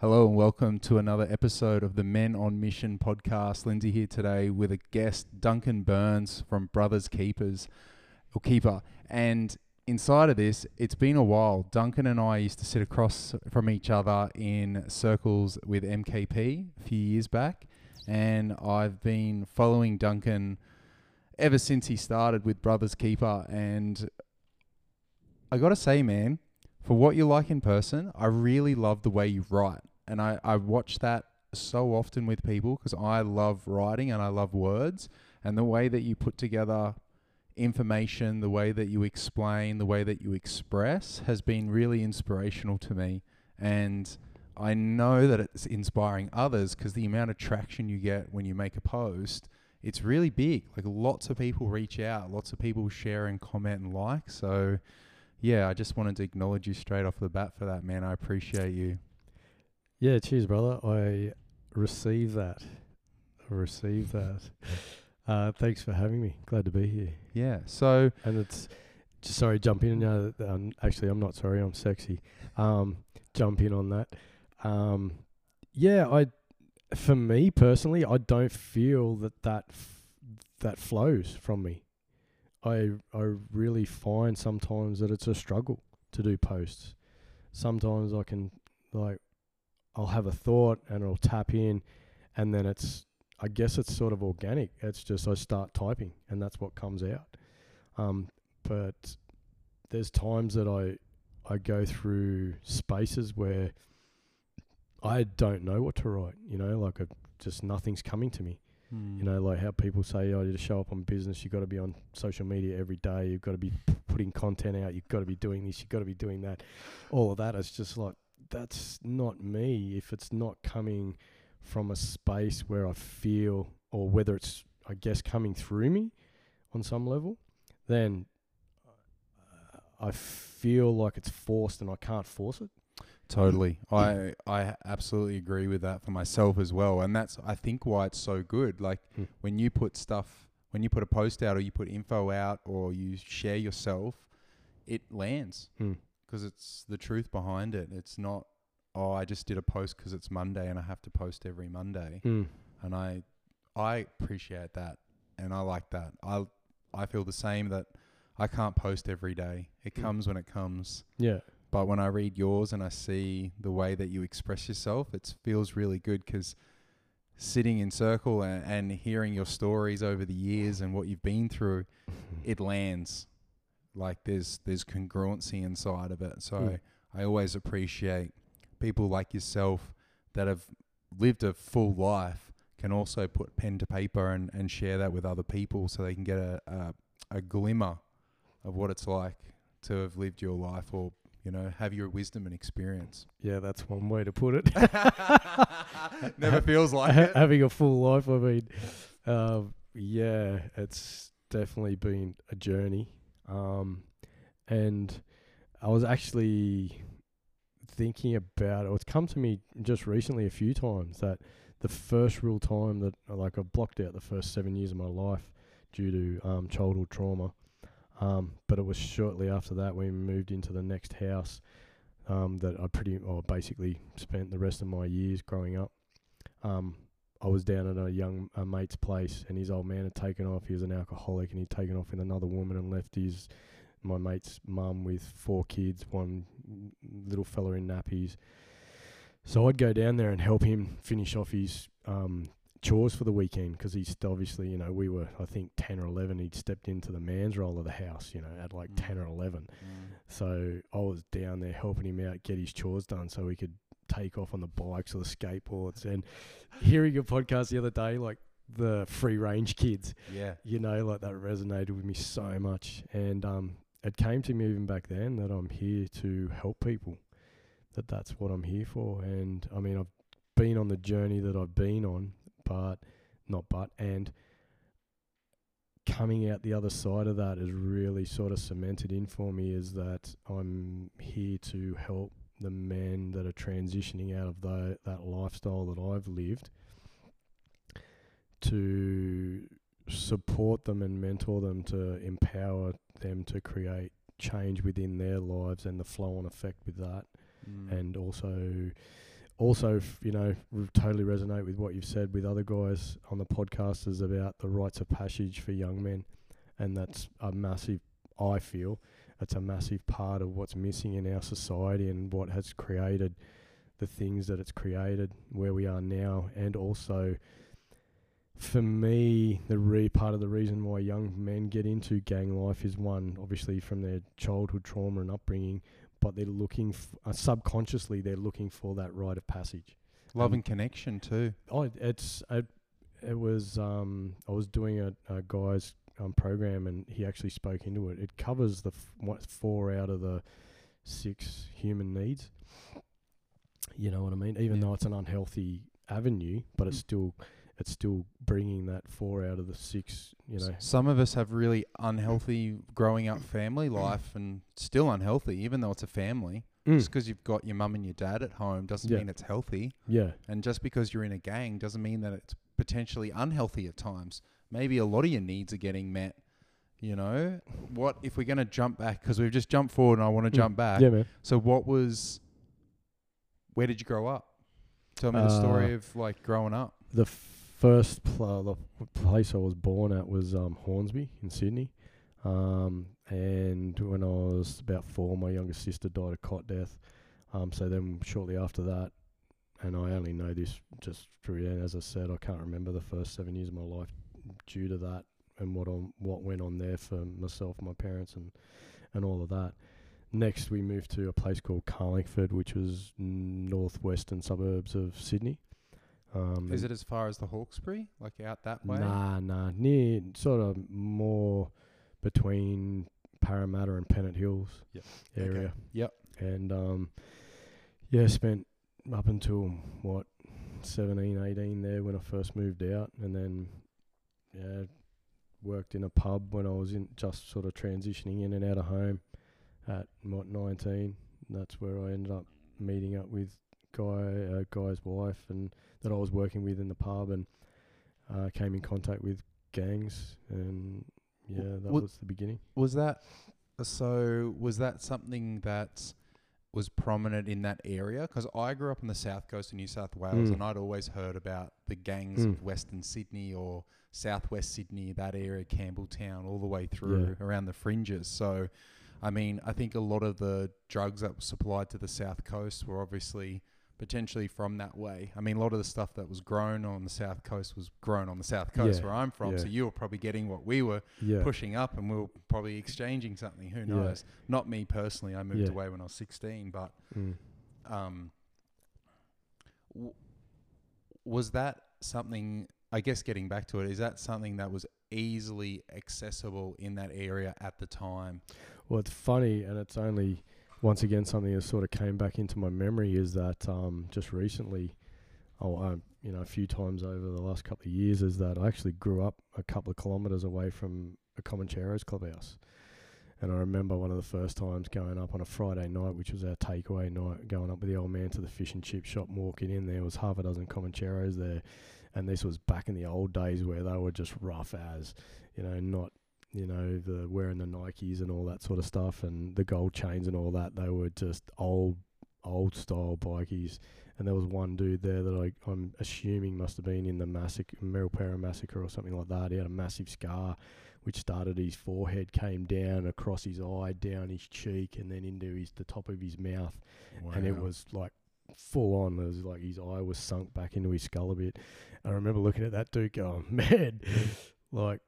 Hello and welcome to another episode of the Men on Mission podcast. Lindsay here today with a guest, Duncan Burns from Brothers Keepers or Keeper. And inside of this, it's been a while. Duncan and I used to sit across from each other in circles with MKP a few years back. And I've been following Duncan ever since he started with Brothers Keeper. And I got to say, man, for what you're like in person, I really love the way you write. And I, I watch that so often with people because I love writing and I love words. And the way that you put together information, the way that you explain, the way that you express has been really inspirational to me. And I know that it's inspiring others because the amount of traction you get when you make a post, it's really big. Like lots of people reach out, lots of people share and comment and like. So, yeah, I just wanted to acknowledge you straight off the bat for that, man. I appreciate you. Yeah, cheers, brother. I receive that. I receive that. Uh, thanks for having me. Glad to be here. Yeah. So, And it's just sorry, jump in. Uh, um, actually, I'm not sorry. I'm sexy. Um, jump in on that. Um, yeah, I. For me personally, I don't feel that that f- that flows from me. I I really find sometimes that it's a struggle to do posts. Sometimes I can like I'll have a thought and I'll tap in, and then it's I guess it's sort of organic. It's just I start typing and that's what comes out. Um, but there's times that I I go through spaces where I don't know what to write. You know, like I, just nothing's coming to me. You know, like how people say, "Oh, you to show up on business, you've got to be on social media every day. You've got to be p- putting content out. You've got to be doing this. You've got to be doing that." All of that is just like that's not me. If it's not coming from a space where I feel, or whether it's, I guess, coming through me on some level, then uh, I feel like it's forced and I can't force it. Totally. I I absolutely agree with that for myself as well. And that's I think why it's so good. Like Hmm. when you put stuff when you put a post out or you put info out or you share yourself, it lands Hmm. Because it's the truth behind it. It's not oh I just did a post because it's Monday and I have to post every Monday. Mm. And I I appreciate that and I like that. I I feel the same that I can't post every day. It Hmm. comes when it comes. Yeah. But when I read yours and I see the way that you express yourself, it feels really good because sitting in circle and, and hearing your stories over the years and what you've been through, it lands. Like there's there's congruency inside of it. So Mm. I always appreciate people like yourself that have lived a full life can also put pen to paper and, and share that with other people so they can get a, a a glimmer of what it's like to have lived your life or you know have your wisdom and experience Yeah, that's one way to put it. never feels like it having a full life. I mean, um, yeah, it's definitely been a journey. Um, and I was actually thinking about it. It's come to me just recently a few times that the first real time that like I blocked out the first seven years of my life due to um, childhood trauma. Um, but it was shortly after that we moved into the next house um, that I pretty or basically spent the rest of my years growing up. Um, I was down at a young a mate's place, and his old man had taken off. He was an alcoholic, and he'd taken off with another woman and left his my mate's mum with four kids, one little fella in nappies. So I'd go down there and help him finish off his um, chores for the weekend because he's obviously, you know, we were I think ten or eleven. He'd stepped into the man's role of the house, you know, at like Mm. ten or eleven. So I was down there helping him out get his chores done so he could take off on the bikes or the skateboards. And hearing a podcast the other day, like the free range kids, yeah you know, like that resonated with me so much. And um, it came to me even back then that I'm here to help people, that that's what I'm here for. And I mean, I've been on the journey that I've been on, but not but, and coming out the other side of that is really sort of cemented in for me is that I'm here to help the men that are transitioning out of the, that lifestyle that I've lived to support them and mentor them to empower them to create change within their lives and the flow on effect with that Mm. and also also, f- you know, re- totally resonate with what you've said with other guys on the podcasters about the rites of passage for young men, and that's a massive. I feel that's a massive part of what's missing in our society and what has created the things that it's created where we are now, and also. For me, the re- part of the reason why young men get into gang life is one, obviously from their childhood trauma and upbringing, but they're looking f- uh, subconsciously they're looking for that rite of passage. Love Um, and connection too. Oh, it's it, it was um I was doing a, a guy's um program and he actually spoke into it. It covers the f- what four out of the six human needs. You know what I mean? Even Yeah. though it's an unhealthy avenue, but it's Mm. still it's still bringing that four out of the six. You know, Some of us have really unhealthy growing up family life and still unhealthy, even though it's a family. Just because you've got your mum and your dad at home doesn't Mm. Yeah. mean it's healthy. yeah, And just because you're in a gang doesn't mean that it's potentially unhealthy at times. Maybe a lot of your needs are getting met. You know, what if we're going to jump back? Because we've just jumped forward and I want to Mm. jump back. yeah, man. So, what was, where did you grow up? Tell me the story Uh, of like growing up. the first pl- the place I was born at was um, Hornsby in Sydney. Um, and when I was about four, my youngest sister died of cot death. Um, so then shortly after that, and I only know this just through, and as I said, I can't remember the first seven years of my life due to that and what on what went on there for myself, my parents, and and all of that. Next, we moved to a place called Carlingford, which was northwestern suburbs of Sydney. Um, Is it as far as the Hawkesbury, like out that way? Nah, nah, near sort of more between Parramatta and Pennant Hills Yep. area. Okay. Yep. And um, yeah, spent up until what 17, 18 there when I first moved out, and then yeah, worked in a pub when I was in just sort of transitioning in and out of home at what nineteen. That's where I ended up meeting up with guy uh, guy's wife and that I was working with in the pub and uh, came in contact with gangs and yeah, that what- was the beginning. Was that so? Was that something that was prominent in that area? Because I grew up on the south coast of New South Wales, Mm. and I'd always heard about the gangs Mm. of Western Sydney or Southwest Sydney, that area, Campbelltown, all the way through around the fringes. So, I mean, I think a lot of the drugs that were supplied to the south coast were obviously potentially from that way. I mean, a lot of the stuff that was grown on the south coast was grown on the south coast Yeah, where I'm from. yeah. So you were probably getting what we were Yeah. pushing up and we were probably exchanging something. Who Yeah. knows? Not me personally. I moved Yeah. away when I was 16, but Mm. um, w- was that something? I guess getting back to it, is that something that was easily accessible in that area at the time? Well, it's funny, and it's only once again something that sort of came back into my memory is that um, just recently, oh, um, you know, a few times over the last couple of years, is that I actually grew up a couple of kilometres away from a Comancheros clubhouse. And I remember one of the first times going up on a Friday night, which was our takeaway night, going up with the old man to the fish and chip shop and walking in. There was half a dozen Comancheros there. And this was back in the old days where they were just rough as, you know, not you know, the wearing the Nikes and all that sort of stuff and the gold chains and all that. They were just old, old style bikies. And there was one dude there that I, I'm assuming must have been in the massacre, Milperra massacre or something like that. He had a massive scar, which started his forehead, came down across his eye, down his cheek, and then into his the top of his mouth. And it was like full on. It was like his eye was sunk back into his skull a bit. I remember looking at that dude going, man, like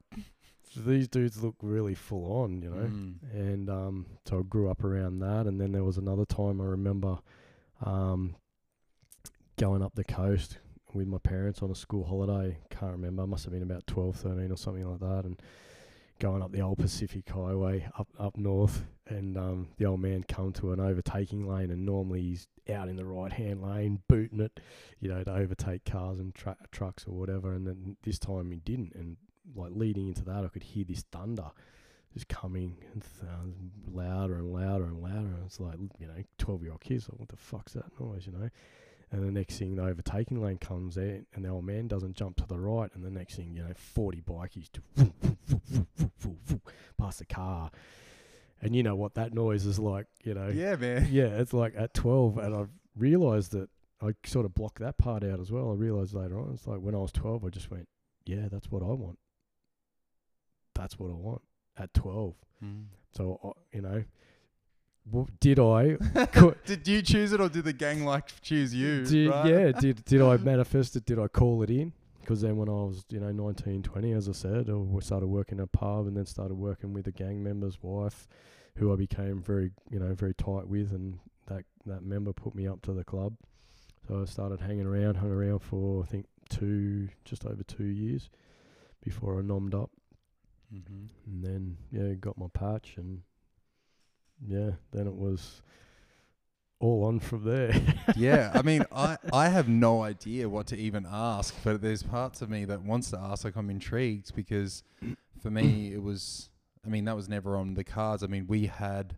these dudes look really full on, you know. Mm. And um, so I grew up around that. And then there was another time I remember um, going up the coast with my parents on a school holiday. Can't remember. Must have been about 12, 13 or something like that. And going up the old Pacific Highway up up north, and um, the old man come to an overtaking lane, and normally he's out in the right hand lane booting it, you know, to overtake cars and tra- trucks or whatever. And then this time he didn't, and like leading into that, I could hear this thunder just coming and louder and louder and louder. And it's like you know, twelve year old kids like, what the fuck's that noise, you know? And the next thing, the overtaking lane comes in, and the old man doesn't jump to the right. And the next thing, you know, 40 bikies to past the car. And you know what that noise is like, you know? Yeah, man. Yeah, it's like at 12. And I've realised that I sort of blocked that part out as well. I realised later on, it's like when I was 12, I just went, yeah, that's what I want. That's what I want at 12. Mm. So, uh, you know, did I? did you choose it or did the gang like choose you? did, right? Yeah, did did I manifest it? Did I call it in? Because then when I was, you know, 19, 20, as I said, I started working in a pub and then started working with a gang member's wife, who I became very, you know, very tight with, and that that member put me up to the club. So I started hanging around, hung around for I think two, just over two years, before I nommed up, Mm-hmm. and then yeah, got my patch, and yeah, then it was all on from there. yeah, I mean, I, I have no idea what to even ask, but there's parts of me that wants to ask. Like, I'm intrigued because for me, it was, I mean, that was never on the cards. I mean, we had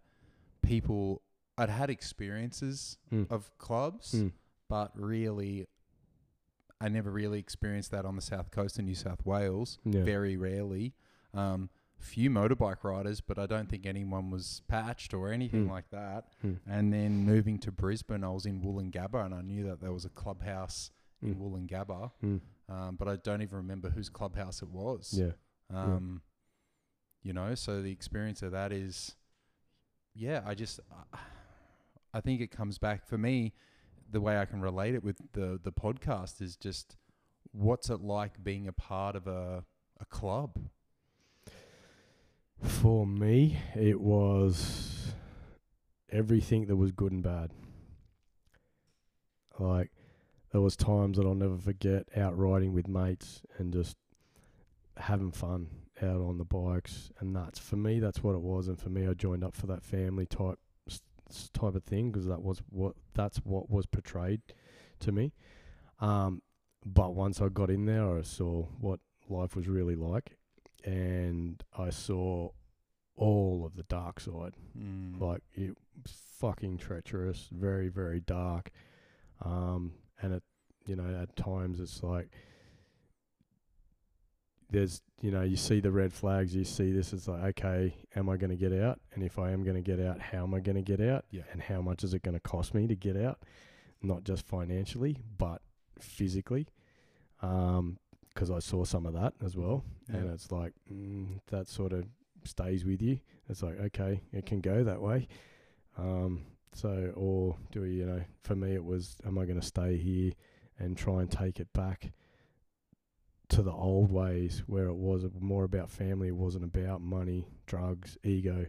people, I'd had experiences Mm. of clubs, Mm. but really, I never really experienced that on the south coast of New South Wales. Yeah. Very rarely. Um, few motorbike riders, but I don't think anyone was patched or anything Mm. like that. Mm. And then moving to Brisbane, I was in Woolloongabba, and I knew that there was a clubhouse in Mm. Woolloongabba, Mm. um, but I don't even remember whose clubhouse it was. Yeah. Um, You know, so the experience of that is, yeah, I just, I think it comes back for me. The way I can relate it with the the podcast is just, what's it like being a part of a a club? For me, it was everything that was good and bad. Like there was times that I'll never forget out riding with mates and just having fun out on the bikes and that's for me that's what it was and for me I joined up for that family type type of thing because that was what that's what was portrayed to me. Um, but once I got in there, I saw what life was really like, and I saw all of the dark side. Mm. Like it was fucking treacherous, very very dark. Um, and it, you know, at times it's like there's, you know, you see the red flags, you see this, it's like, okay, am I going to get out? And if I am going to get out, how am I going to get out? Yeah. And how much is it going to cost me to get out? Not just financially, but physically. Um, because I saw some of that as well, and it's like mm, that sort of stays with you. It's like okay, it can go that way. Um, so or do we, you know? For me, it was, am I going to stay here and try and take it back to the old ways where it was more about family? It wasn't about money, drugs, ego,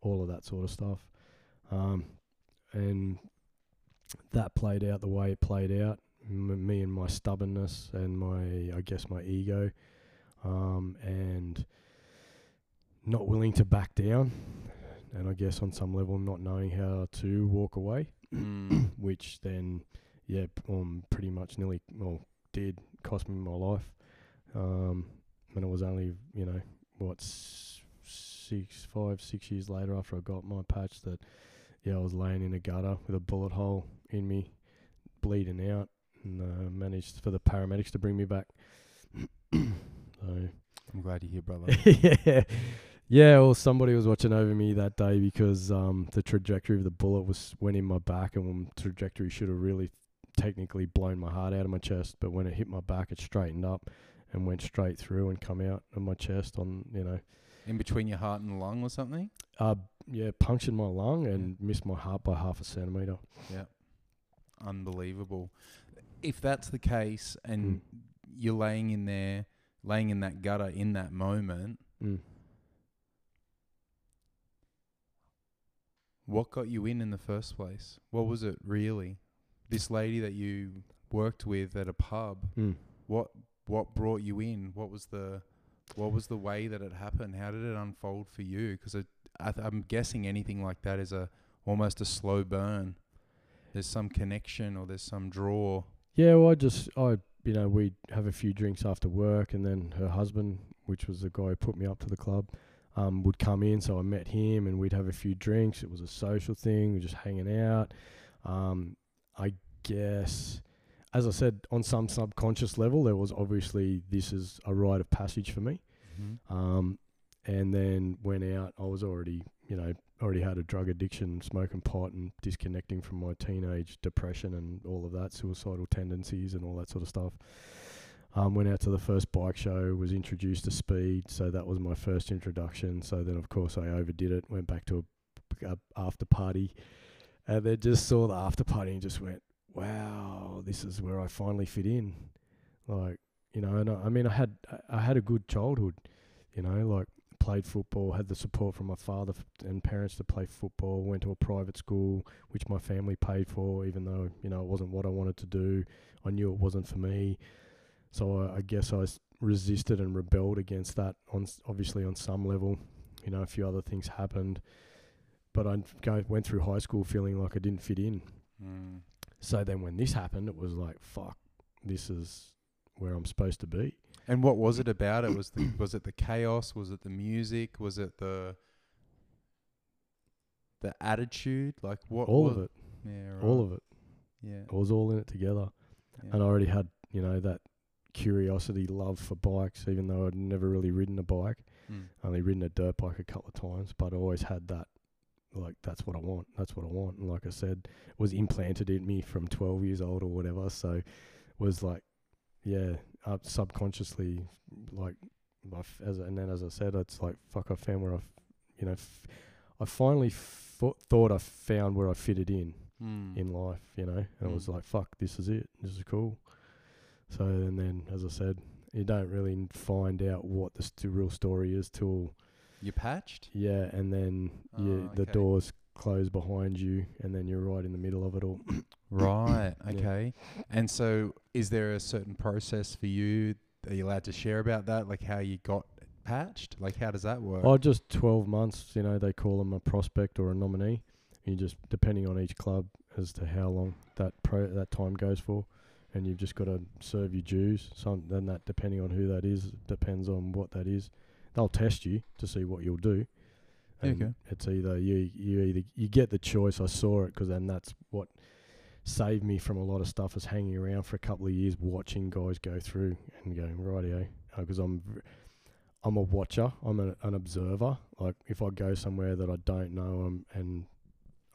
all of that sort of stuff. Um, and that played out the way it played out. M- me and my stubbornness and my, I guess, my ego, um, and not willing to back down, and I guess on some level not knowing how to walk away, Mm. which then, yeah, um, pretty much nearly, well, did cost me my life. Um, and it was only, you know, what six, five, six years later after I got my patch that, yeah, I was laying in a gutter with a bullet hole in me, bleeding out, and uh, managed for the paramedics to bring me back. so I'm glad you're here, brother. yeah, yeah. Well, somebody was watching over me that day because um, the trajectory of the bullet was went in my back, and when trajectory should have really technically blown my heart out of my chest, but when it hit my back, it straightened up and went straight through and come out of my chest on you know, In between your heart and lung or something? uh, yeah, punctured my lung and missed my heart by half a centimeter. Yeah. Unbelievable. If that's the case and Mm. you're laying in there, laying in that gutter in that moment, Mm. what got you in in the first place? What was it really? This lady that you worked with at a pub, Mm. what what brought you in? What was the what was the way that it happened? How did it unfold for you? Because I th- I'm guessing anything like that is a almost a slow burn. There's some connection or there's some draw. Yeah, well, I just, I, you know, we'd have a few drinks after work, and then her husband, which was the guy who put me up to the club, um, would come in. So I met him, and we'd have a few drinks. It was a social thing, we were just hanging out. Um, I guess, as I said, on some subconscious level, there was obviously this is a rite of passage for me. Mm-hmm. Um, and then went out. I was already, you know, already had a drug addiction, smoking pot, and disconnecting from my teenage depression and all of that, suicidal tendencies and all that sort of stuff. Um, went out to the first bike show, was introduced to speed, so that was my first introduction. So then, of course, I overdid it. Went back to a, a after party, and then just saw the after party and just went, "Wow, this is where I finally fit in." Like, you know, and I, I mean, I had I had a good childhood, you know, like played football, had the support from my father and parents to play football. Went to a private school, which my family paid for, even though you know it wasn't what I wanted to do. I knew it wasn't for me, so I, I guess I resisted and rebelled against that. On obviously on some level, you know, a few other things happened, but I go, went through high school feeling like I didn't fit in. Mm. So then when this happened, it was like, fuck, this is where I'm supposed to be. And what was it about it? Was the was it the chaos? Was it the music? Was it the the attitude? Like what? all what- of it, Yeah, right. all of it. Yeah. I was all in it together. yeah. and I already had you know that curiosity, love for bikes, even though I'd never really ridden a bike, Mm. only ridden a dirt bike a couple of times, but I always had that. Like that's what I want. That's what I want. And like I said, it was implanted in me from 12 years old or whatever. So it was like, yeah, uh, subconsciously, like, f- as and then as I said, it's like fuck. I found where I, f- you know, f- I finally f- thought I found where I fitted in Mm. in life, you know. And it was Mm. like, fuck, this is it. This is cool. So and then, as I said, you don't really find out what the st- real story is till you're patched? yeah, and then you, Oh, the okay. doors close behind you, and then you're right in the middle of it all. Right. Yeah. Okay. And so, is there a certain process for you? Are you allowed to share about that? Like how you got patched? Like how does that work? oh, just twelve months. You know, they call them a prospect or a nominee. You just depending on each club as to how long that pro that time goes for, and you've just got to serve your dues. Some then that depending on who that is depends on what that is. They'll test you to see what you'll do. And okay. It's either you you either you get the choice. I saw it because then that's what saved me from a lot of stuff. Is hanging around for a couple of years watching guys go through and going rightio because I'm v- I'm a watcher. I'm a, an observer. Like if I go somewhere that I don't know um, and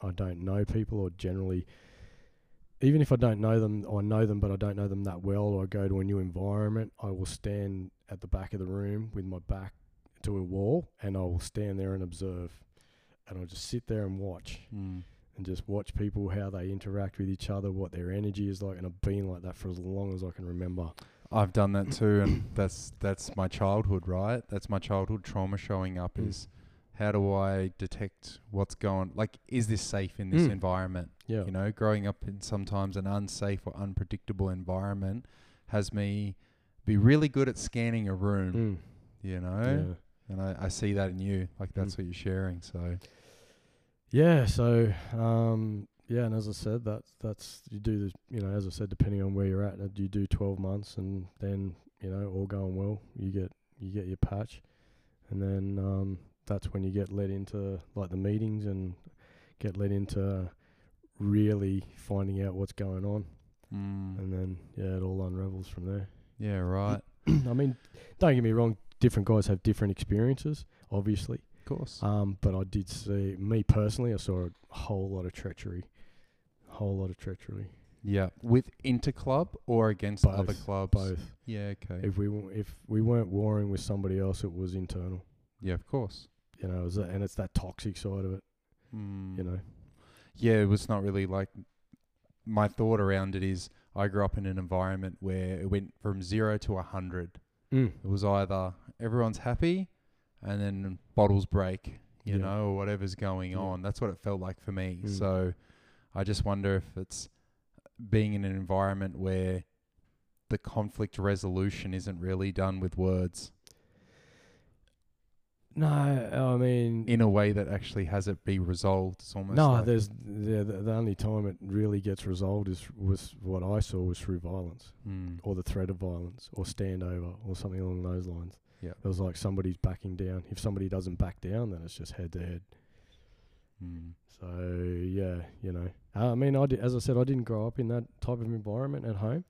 I don't know people, or generally, even if I don't know them, I know them, but I don't know them that well, or I go to a new environment, I will stand at the back of the room with my back to a wall, and I will stand there and observe, and I'll just sit there and watch, Mm. and just watch people how they interact with each other, what their energy is like, and I've been like that for as long as I can remember. I've done that too, and that's that's my childhood, right? That's my childhood trauma showing up. Mm. Is how do I detect what's going? Like, is this safe in this Mm. environment? Yeah, You know, growing up in sometimes an unsafe or unpredictable environment has me be really good at scanning a room. Mm. You know. And I, I see that in you. Like that's Mm. what you're sharing. So Yeah, so um, yeah, and as I said, that's that's you do the you know as I said, depending on where you're at, you do twelve months, and then you know all going well, you get you get your patch, and then um, that's when you get led into like the meetings and get led into really finding out what's going on, mm. and then yeah, it all unravels from there. yeah, right. I mean, don't get me wrong, different guys have different experiences, obviously. Of course. Um, but I did see me personally. I saw a whole lot of treachery, a whole lot of treachery. yeah, with interclub or against other Both, clubs. Both. Yeah. Okay. If we w- if we weren't warring with somebody else, it was internal. yeah, of course. You know, it was that, and it's that toxic side of it. Mm. You know. yeah, it was not really like my thought around it is I grew up in an environment where it went from zero to a hundred. Mm. It was either everyone's happy and then bottles break, you Yeah. know, or whatever's going Yeah. on. That's what it felt like for me. Mm. So I just wonder if it's being in an environment where the conflict resolution isn't really done with words No, I mean, in a way that actually has it be resolved. It's almost no. like, There's the, the only time it really gets resolved is was what I saw was through violence Mm. or the threat of violence or standover or something along those lines. Yeah. It was like somebody's backing down. If somebody doesn't back down, then it's just head to head. Mm. So yeah, you know, uh, I mean, I did, as I said, I didn't grow up in that type of environment at home,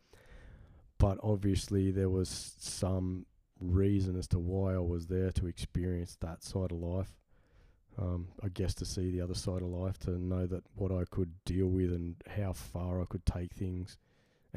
but obviously there was some reason as to why I was there to experience that side of life. Um, I guess to see the other side of life, to know that what I could deal with and how far I could take things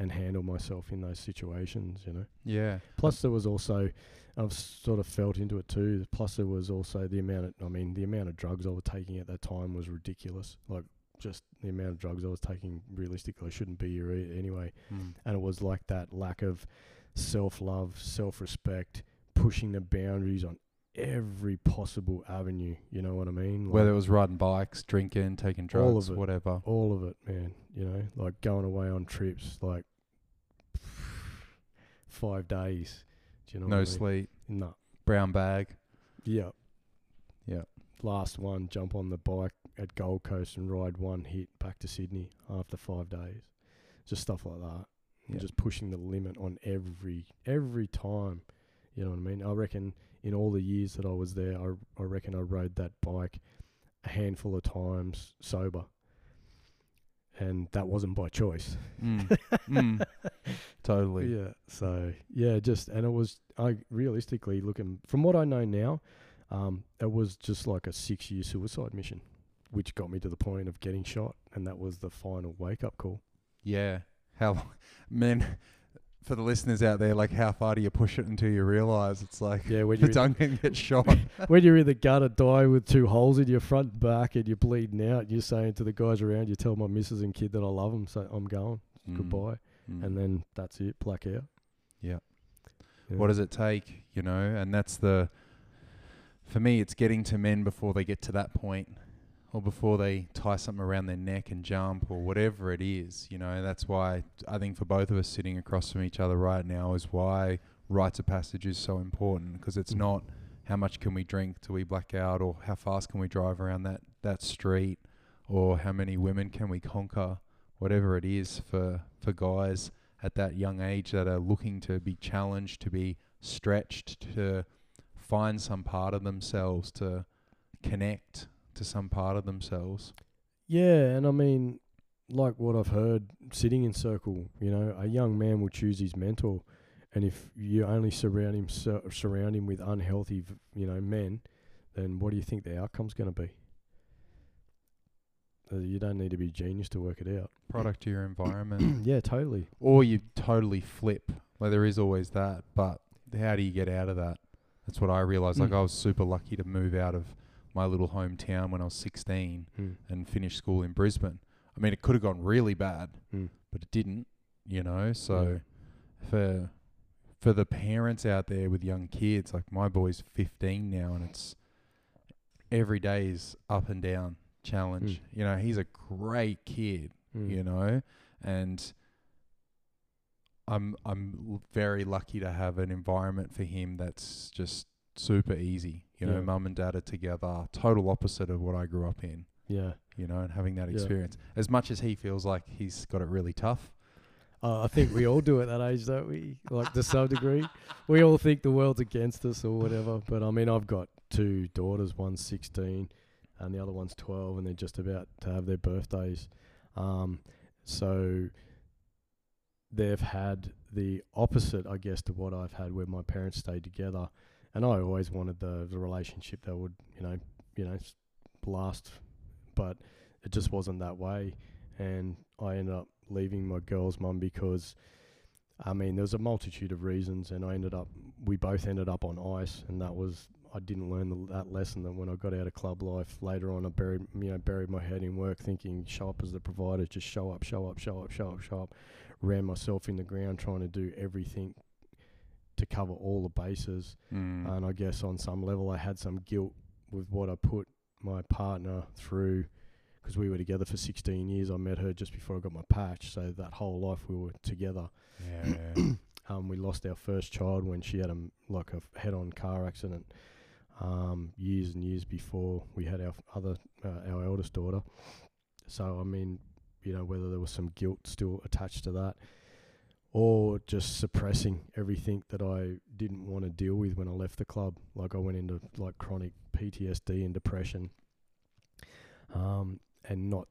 and handle myself in those situations, you know. Yeah. Plus, there was also, I've sort of felt into it too. Plus, there was also the amount of, I mean, the amount of drugs I was taking at that time was ridiculous. Like, just the amount of drugs I was taking, realistically, I shouldn't be here anyway. Mm. And it was like that lack of self love, self respect, pushing the boundaries on every possible avenue. You know what I mean? Like, Whether it was riding bikes, drinking, taking drugs, All of it. whatever. all of it, man. You know, like going away on trips, like five days. Do you know no I mean? sleep, No. brown bag. Yeah. Yeah. Last one, jump on the bike at Gold Coast and ride one hit back to Sydney after five days. Just stuff like that. Yeah. Just pushing the limit on every every time. You know what I mean? I reckon in all the years that I was there, I I reckon I rode that bike a handful of times sober. And that wasn't by choice. Mm. mm. Totally. Yeah. So yeah, just and it was I realistically looking from what I know now, um, it was just like a six year suicide mission, which got me to the point of getting shot, and that was the final wake up call. Yeah. How long, man, for the listeners out there, like how far do you push it until you realise it's like Yeah, when the you're Duncan gets shot? when you're in the gutter, die with two holes in your front and back, and you're bleeding out, you're saying to the guys around, you tell my missus and kid that I love them, so I'm going, Mm, goodbye, mm. and then that's it, black out. Yeah. Yeah. what does it take, you know? And that's the, for me, it's getting to men before they get to that point or before they tie something around their neck and jump or whatever it is, you know? That's why I think for both of us sitting across from each other right now is why rites of passage is so important because it's Mhm. not how much can we drink till we black out or how fast can we drive around that, that street or how many women can we conquer, whatever it is for, for guys at that young age that are looking to be challenged, to be stretched, to find some part of themselves, to connect to some part of themselves. Yeah, and I mean, like what I've heard sitting in circle, you know, a young man will choose his mentor, and if you only surround him sur- surround him with unhealthy, v- you know, men, then what do you think the outcome's going to be? Uh, you don't need to be a genius to work it out. Product to your environment. yeah, totally. or you totally flip. Like there is always that, but how do you get out of that? That's what I realized. Like Mm. I was super lucky to move out of my little hometown when I was 16 Mm. and finished school in Brisbane. I mean, it could have gone really bad, Mm. but it didn't. You know, so for for the parents out there with young kids, like my boy's 15 now, and it's every day is up and down challenge. You know, he's a great kid Mm. you know, and I'm I'm very lucky to have an environment for him that's just super easy. You know, Yeah. mum and dad are together, total opposite of what I grew up in. Yeah. You know, and having that Yeah. experience. As much as he feels like he's got it really tough, Uh, I think we all do at that age, don't we? Like to some degree, we all think the world's against us or whatever. But I mean, I've got two daughters. One's sixteen, and the other one's twelve, and they're just about to have their birthdays. Um, so they've had the opposite, I guess, to what I've had, where my parents stayed together, and I always wanted the the relationship that would, you know, you know, last, but it just wasn't that way, and I ended up leaving my girl's mum because. I mean, there's a multitude of reasons, and I ended up, we both ended up on ice, and that was, I didn't learn the, that lesson. That when I got out of club life later on, I buried, you know, buried my head in work, thinking show up as the provider, just show up, show up, show up, show up, show up. Ran myself in the ground trying to do everything to cover all the bases, mm. and I guess on some level I had some guilt with what I put my partner through because we were together for 16 years. I met her just before I got my patch, so that whole life we were together. yeah, Um, we lost our first child when she had a like a head-on car accident. Um, years and years before we had our other uh, our eldest daughter. So I mean, you know, whether there was some guilt still attached to that, or just suppressing everything that I didn't want to deal with when I left the club. Like I went into like chronic PTSD and depression, um, and not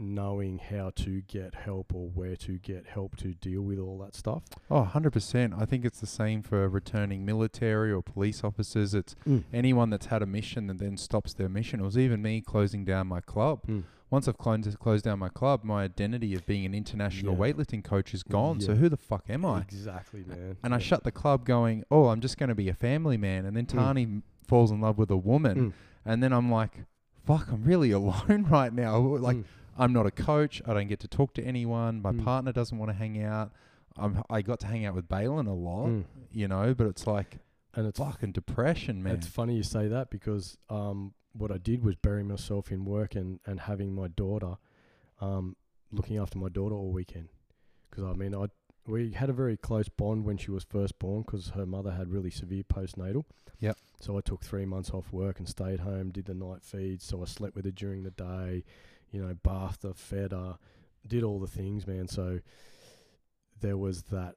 knowing how to get help or where to get help to deal with all that stuff. Oh, 100%. I think it's the same for returning military or police officers. It's Mm. anyone that's had a mission and then stops their mission. It was even me closing down my club. Mm. Once I've closed, closed down my club, my identity of being an international Yeah. weightlifting coach is gone. So who the fuck am I? Exactly, man. And I shut the club going, oh, I'm just going to be a family man. And then Mm. Tani m falls in love with a woman. Mm. And then I'm like, fuck, I'm really alone right now. Like, Mm. I'm not a coach. I don't get to talk to anyone. My Mm. partner doesn't want to hang out. I'm, I got to hang out with Balin a lot, Mm. you know, but it's like and it's fucking depression, man. It's funny you say that because um, what I did was bury myself in work and, and having my daughter, um, looking after my daughter all weekend. Because I mean, I we had a very close bond when she was first born because her mother had really severe postnatal. Yep. So I took three months off work and stayed home, did the night feeds. So I slept with her during the day, you know, bathed her, fed her, did all the things, man. So there was that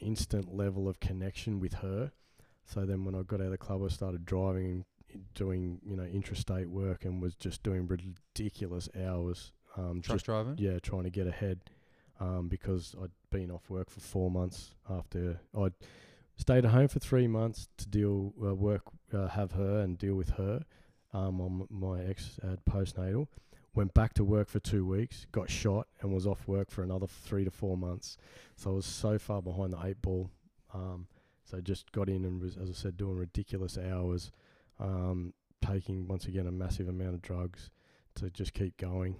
instant level of connection with her. So then when I got out of the club, I started driving and doing, you know, interstate work and was just doing ridiculous hours. Um, Truck just, driving? yeah, trying to get ahead um, because I'd been off work for four months after I'd stayed at home for three months to deal, uh, work, uh, have her and deal with her um, on my ex had postnatal. Went back to work for two weeks, got shot, and was off work for another three to four months. So I was so far behind the eight ball. Um, so just got in and was, as I said, doing ridiculous hours, um, taking once again a massive amount of drugs to just keep going.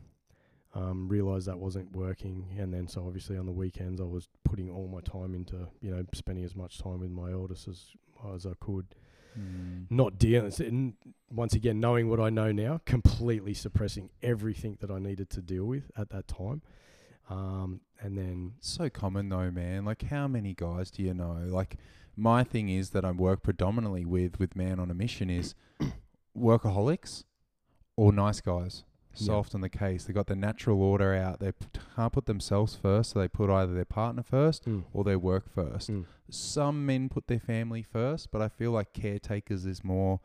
Um, realized that wasn't working, and then so obviously on the weekends I was putting all my time into you know spending as much time with my eldest as as I could. Mm. Not dealing, and once again knowing what I know now, completely suppressing everything that I needed to deal with at that time. Um, and then So common though, man. Like, how many guys do you know? Like, my thing is that I work predominantly with with Man on a Mission is workaholics or nice guys. So Yeah. often the case. They got the natural order out. They p- can't put themselves first, so they put either their partner first Mm. or their work first. Mm. Some men put their family first, but I feel like caretakers is more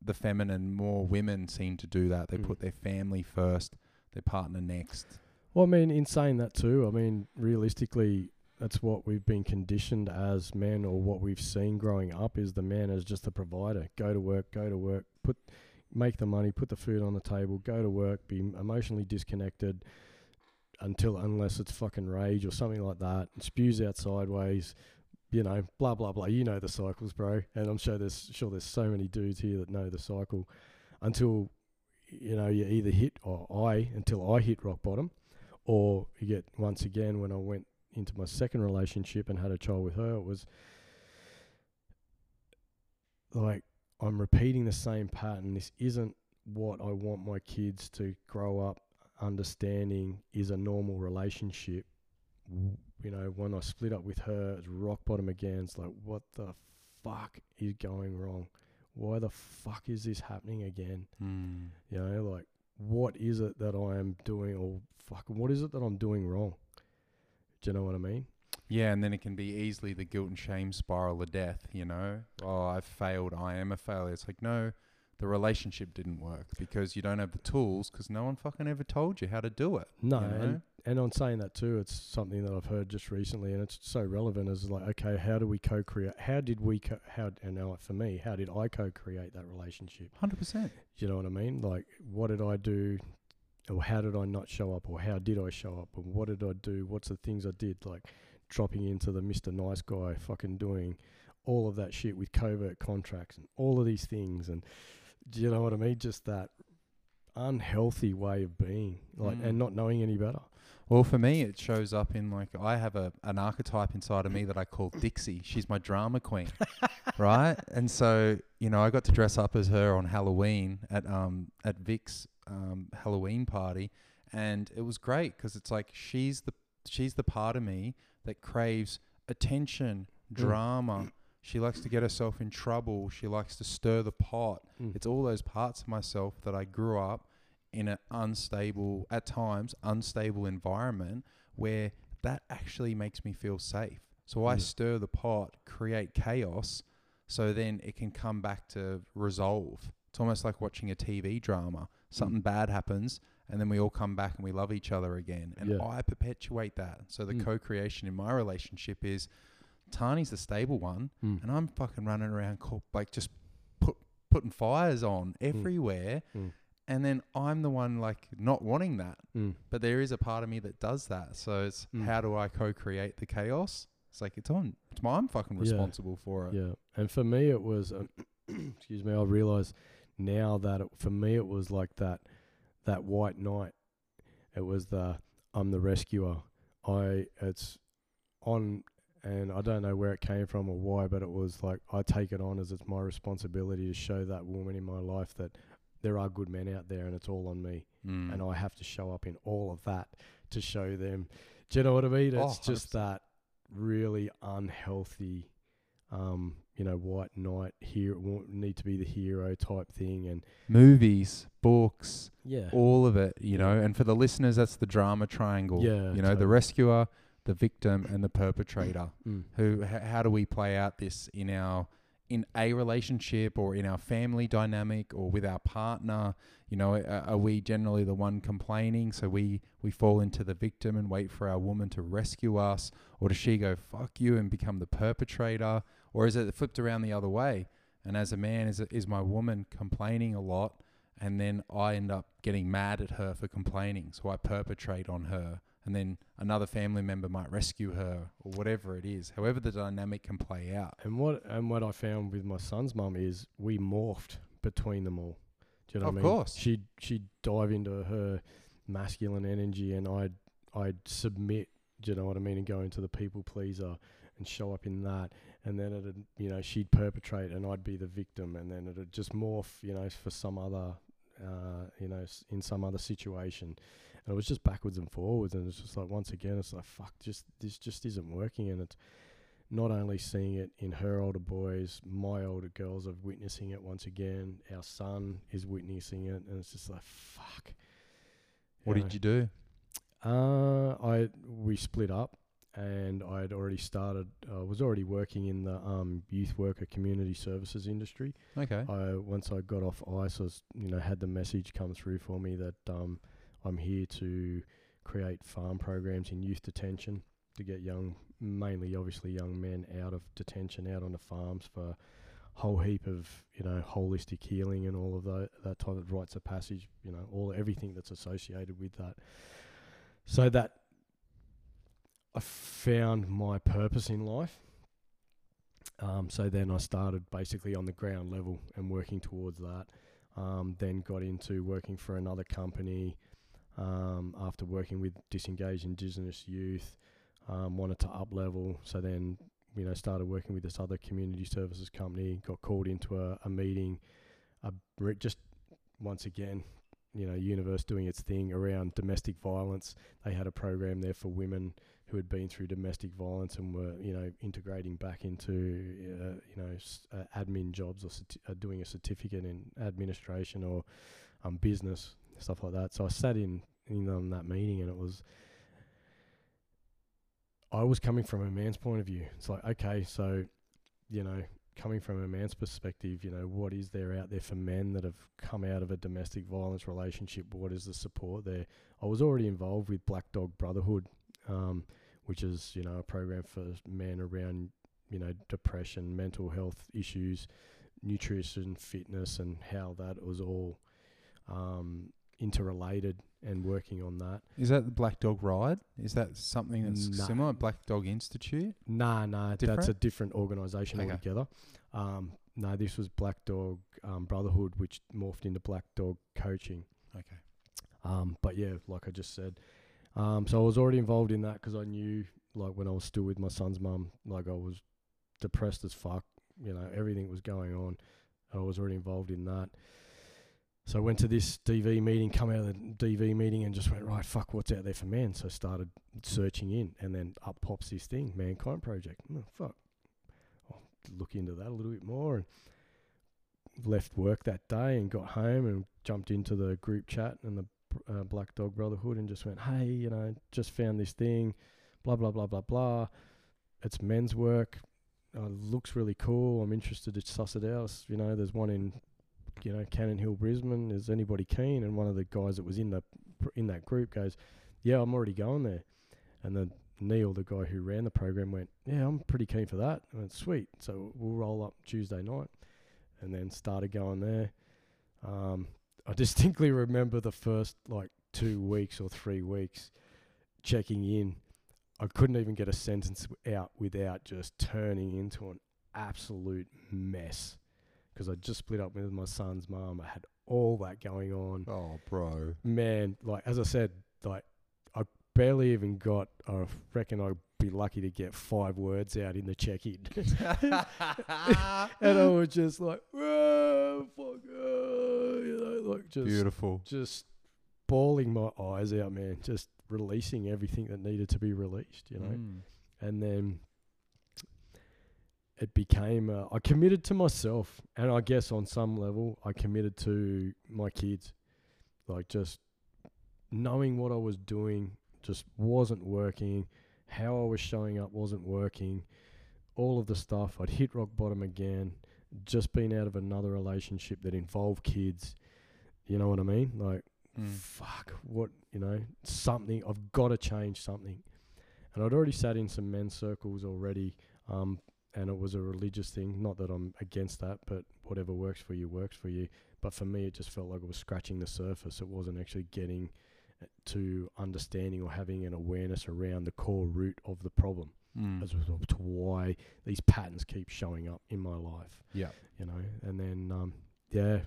the feminine. More women seem to do that. They Mm. put their family first, their partner next. Well, I mean, in saying that too, I mean, realistically, that's what we've been conditioned as men, or what we've seen growing up is the man as just the provider. Go to work, go to work, put, make the money, put the food on the table, go to work, be emotionally disconnected until unless it's fucking rage or something like that, and spews out sideways. You know, blah blah blah. You know the cycles, bro. And I'm sure there's sure there's so many dudes here that know the cycle. Until you know you either hit or I until I hit rock bottom or you get once again when I went into my second relationship and had a child with her, it was like I'm repeating the same pattern. This isn't what I want my kids to grow up understanding is a normal relationship. You know, when I split up with her, it's rock bottom again. It's like, what the fuck is going wrong? Why the fuck is this happening again? Mm. You know, like what is it that I am doing or fucking what is it that I'm doing wrong? Do you know what I mean? Yeah, and then it can be easily the guilt and shame spiral of death, you know? Oh, I've failed. I am a failure. It's like, no, the relationship didn't work because you don't have the tools because no one fucking ever told you how to do it. No, you know? and and on saying that too, it's something that I've heard just recently, and it's so relevant. Is like, okay, how do we co-create? How did we? Co- how and now for me, how did I co-create that relationship? 100%. You know what I mean? Like, what did I do, or how did I not show up, or how did I show up, and what did I do? What's the things I did? Like, dropping into the Mister Nice Guy, fucking doing all of that shit with covert contracts and all of these things, and do you know what I mean? Just that unhealthy way of being, like, Mm. and not knowing any better. Well, for me, it shows up in like I have a an archetype inside of me that I call Dixie. She's my drama queen, right? And so you know, I got to dress up as her on Halloween at um at Vic's um Halloween party, and it was great because it's like she's the she's the part of me that craves attention, Mm. drama. She likes to get herself in trouble. She likes to stir the pot. Mm. It's all those parts of myself that I grew up in an unstable, at times, unstable environment where that actually makes me feel safe. So I stir the pot, create chaos, so then it can come back to resolve. It's almost like watching a TV drama. Something bad happens, and then we all come back and we love each other again. And Yeah. I perpetuate that. So the Mm. co-creation in my relationship is Tani's the stable one, Mm. and I'm fucking running around like just put putting fires on everywhere. Mm. And then I'm the one like not wanting that, Mm. but there is a part of me that does that. So it's Mm. how do I co-create the chaos? It's like it's on. It's my, I'm fucking Yeah. responsible for it. Yeah, and for me it was, um, excuse me, I realise now that it, for me it was like that, that white knight. It was the I'm the rescuer. I it's on, and I don't know where it came from or why, but it was like I take it on as it's my responsibility to show that woman in my life that there are good men out there, and it's all on me, Mm. and I have to show up in all of that to show them. Do you know what I mean? Oh, It's just that really unhealthy, um, you know, white knight hero won't need to be the hero type thing, and movies, books, yeah, all of it, you know. And for the listeners, that's the drama triangle. Yeah, you know, the rescuer, the victim, and the perpetrator. Mm. Who? H- how do we play out this in our in a relationship or in our family dynamic or with our partner? You know, are, are we generally the one complaining, so we we fall into the victim and wait for our woman to rescue us, or does she go fuck you and become the perpetrator, or is it flipped around the other way? And as a man, is is my woman complaining a lot, and then I end up getting mad at her for complaining, so I perpetrate on her, and then another family member might rescue her or whatever it is. However, the dynamic can play out. And what and what I found with my son's mum is we morphed between them all. Do you know Of what I mean? Of course. She'd she'd dive into her masculine energy and I'd I'd submit, do you know what I mean, and go into the people pleaser and show up in that and then it'd you know, she'd perpetrate and I'd be the victim and then it'd just morph, you know, for some other uh, you know, in some other situation. And it was just backwards and forwards and it's just like once again it's like fuck just this just isn't working and it's not only seeing it in her older boys, my older girls are witnessing it once again. Our son is witnessing it, and it's just like fuck. What did you do? Uh, I we split up, and I'd already started. I was already working in the um, youth worker community services industry. Okay. I once I got off ice, I was, you know had the message come through for me that um, I'm here to create farm programs in youth detention to get young, mainly obviously young men out of detention, out on the farms for a whole heap of you know holistic healing and all of that that type of rites of passage, you know all everything that's associated with that. So that I found my purpose in life. Um, so then I started basically on the ground level and working towards that. Um, then got into working for another company um, after working with disengaged Indigenous youth. Um, wanted to up level, so then you know started working with this other community services company. Got called into a, a meeting, a, just once again, you know, universe doing its thing around domestic violence. They had a program there for women who had been through domestic violence and were, you know, integrating back into, uh, you know, uh, admin jobs or uh, doing a certificate in administration or um, business stuff like that. So I sat in in on that meeting and it was. I was coming from a man's point of view. It's like, okay, so, you know, coming from a man's perspective, you know, what is there out there for men that have come out of a domestic violence relationship? What is the support there? I was already involved with Black Dog Brotherhood, um, which is, you know, a program for men around, you know, depression, mental health issues, nutrition, fitness, and how that was all um, interrelated and working on that. Is that the Black Dog Ride? Is that something that's No. similar? Black Dog Institute? Nah, nah, that's a different organisation Okay. altogether. Um, no, this was Black Dog um, Brotherhood, which morphed into Black Dog Coaching. Okay. Um, but yeah, like I just said, um, so I was already involved in that because I knew, like, when I was still with my son's mum, like I was depressed as fuck. You know, everything was going on. I was already involved in that. So I went to this DV meeting, come out of the DV meeting, and just went right. Fuck, what's out there for men? So I started searching in, and then up pops this thing, Mankind Project. Oh, fuck, I'll look into that a little bit more. And left work that day and got home and jumped into the group chat and the uh, Black Dog Brotherhood and just went, hey, you know, just found this thing, blah blah blah blah blah. It's men's work. Uh, looks really cool. I'm interested to suss it out. You know, there's one in you know, Cannon Hill, Brisbane. Is anybody keen? And one of the guys that was in the in that group goes, "Yeah, I'm already going there." And then Neil, the guy who ran the program, went, "Yeah, I'm pretty keen for that." Went, "Sweet." So we'll roll up Tuesday night, and then started going there. Um, I distinctly remember the first like two weeks or three weeks checking in. I couldn't even get a sentence out without just turning into an absolute mess because I just split up with my son's mum. I had all that going on. Oh, bro. Man, like as I said, like I barely even got. I reckon I'd be lucky to get five words out in the check-in, and I was just like, "Oh, fuck, oh," you know, like just Beautiful. just bawling my eyes out, man. Just releasing everything that needed to be released, you know. Mm. And then it became uh, I committed to myself, and I guess on some level I committed to my kids, like just knowing what I was doing just wasn't working, how I was showing up wasn't working, all of the stuff I'd hit rock bottom again, just been out of another relationship that involved kids, you know what I mean? Like Mm. fuck, what, you know, something, I've got to change something. And I'd already sat in some men's circles already, um, and it was a religious thing. Not that I'm against that, but whatever works for you, works for you. But for me, it just felt like it was scratching the surface. It wasn't actually getting to understanding or having an awareness around the core root of the problem Mm. as to why these patterns keep showing up in my life Yeah. you know. And then, um, yeah,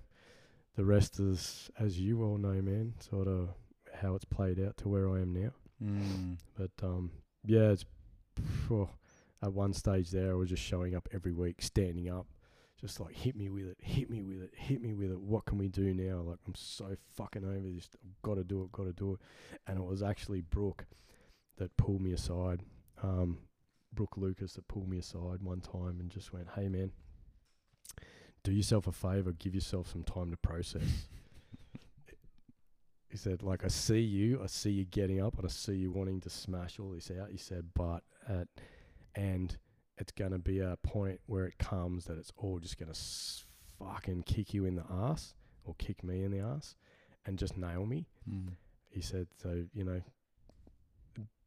the rest is, as you all know, man, sort of how it's played out to where I am now. Mm. But um, yeah, it's phew, at one stage there, I was just showing up every week, standing up, just like hit me with it, hit me with it, hit me with it. What can we do now? Like I'm so fucking over this. I've got to do it, got to do it. And it was actually Brooke that pulled me aside. Um, Brooke Lucas that pulled me aside one time and just went, "Hey man, do yourself a favor, give yourself some time to process." he said, "Like I see you, I see you getting up, and I see you wanting to smash all this out." He said, "But at and it's going to be a point where it comes that it's all just going to s- fucking kick you in the ass or kick me in the ass and just nail me." Mm. He said, "So you know,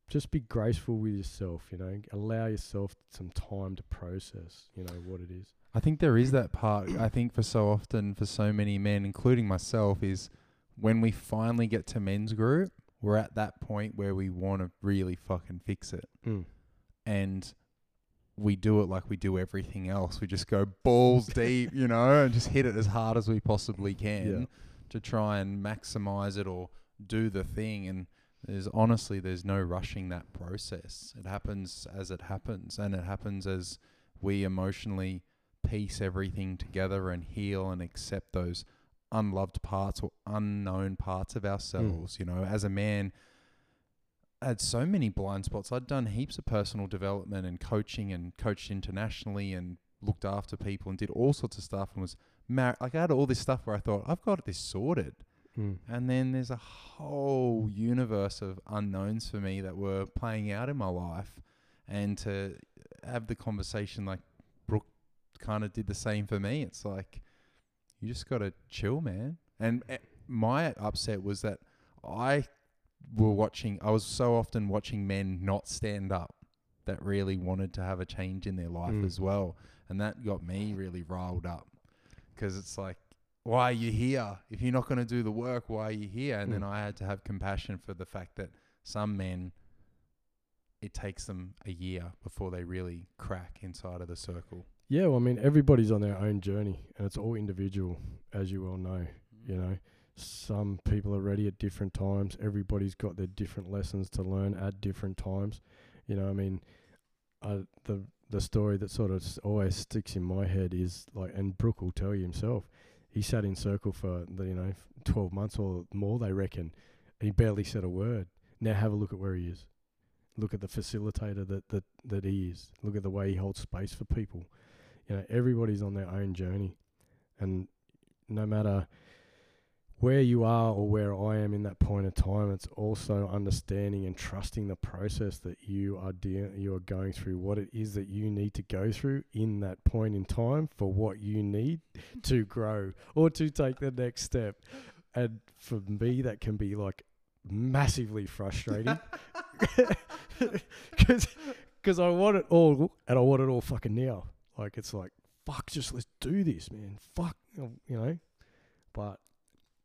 just be graceful with yourself. You know, allow yourself some time to process. You know what it is." I think there is that part. I think for so often, for so many men, including myself, is when we finally get to men's group, we're at that point where we want to really fucking fix it. Mm. And we do it like we do everything else. We just go balls deep, you know, and just hit it as hard as we possibly can Yeah. to try and maximize it or do the thing. And there's honestly, there's no rushing that process. It happens as it happens, and it happens as we emotionally piece everything together and heal and accept those unloved parts or unknown parts of mm. ourselves. You know, as a man, had so many blind spots. I'd done heaps of personal development and coaching and coached internationally and looked after people and did all sorts of stuff and was married. Like I had all this stuff where I thought, I've got this sorted. Mm. And then there's a whole universe of unknowns for me that were playing out in my life. And to have the conversation like Brooke kind of did the same for me, it's like, you just got to chill, man. And eh, my upset was that I were watching, I was so often watching men not stand up that really wanted to have a change in their life Mm. as well. And that got me really riled up because it's like, why are you here? If you're not going to do the work, why are you here? And then Mm. I had to have compassion for the fact that some men, it takes them a year before they really crack inside of the circle. Yeah, well, I mean, everybody's on their own journey, and it's all individual, as you well know. You know, some people are ready at different times. Everybody's got their different lessons to learn at different times. You know, I mean, uh, the the story that sort of always sticks in my head is like, and Brooke will tell you himself. He sat in circle for the, you know twelve months or more, they reckon, and he barely said a word. Now have a look at where he is. Look at the facilitator that that that he is. Look at the way he holds space for people. You know, everybody's on their own journey, and no matter where you are or where I am in that point of time, it's also understanding and trusting the process that you are de- you are going through, what it is that you need to go through in that point in time for what you need to grow or to take the next step. And for me, that can be like massively frustrating because I want it all and I want it all fucking now. Like it's like fuck, just let's do this, man. Fuck, you know. But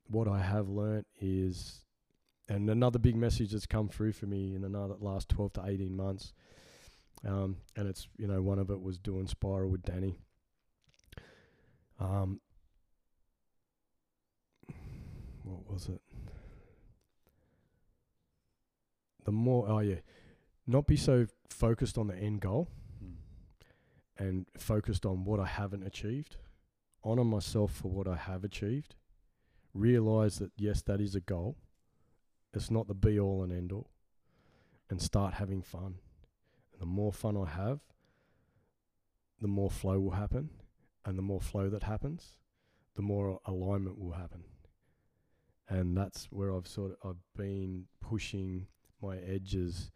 what I have learnt is, and another big message that's come through for me in the last 12 to 18 months, um, and it's, you know, one of it was doing Spiral with Danny. Um, what was it? The more, oh yeah, not be so focused on the end goal Mm. and focused on what I haven't achieved. Honor myself for what I have achieved. Realize that, yes, that is a goal. It's not the be all and end all. And start having fun. And the more fun I have, the more flow will happen. And the more flow that happens, the more alignment will happen. And that's where I've sort of I've been pushing my edges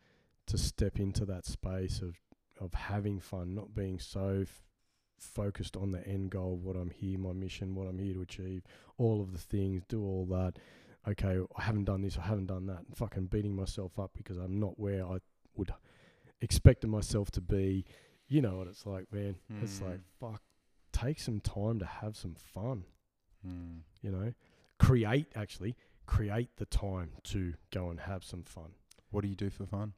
to step into that space of of having fun, not being so focused on the end goal what I'm here, my mission, what I'm here to achieve, all of the things, do all that. Okay, I haven't done this, I haven't done that. and Fucking beating myself up because I'm not where I would expected myself to be. You know what it's like, man. It's like Mm. fuck. Take some time to have some fun. Mm. You know, create actually create the time to go and have some fun. What do you do for fun?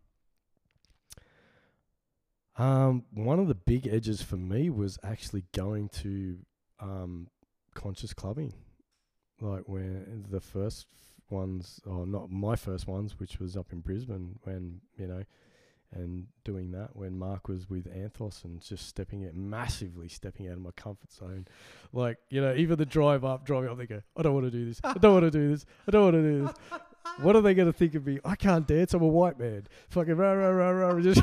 Um, one of the big edges for me was actually going to um, conscious clubbing, like when the first ones, or not my first ones, which was up in Brisbane, when you know, and doing that when Mark was with Anthos and just stepping it massively, stepping out of my comfort zone, like you know, even the drive up, driving up, they go, I don't want to do this, I don't want to do this, I don't want to do this. What are they going to think of me? I can't dance. I'm a white man. Fucking rah rah rah rah. Just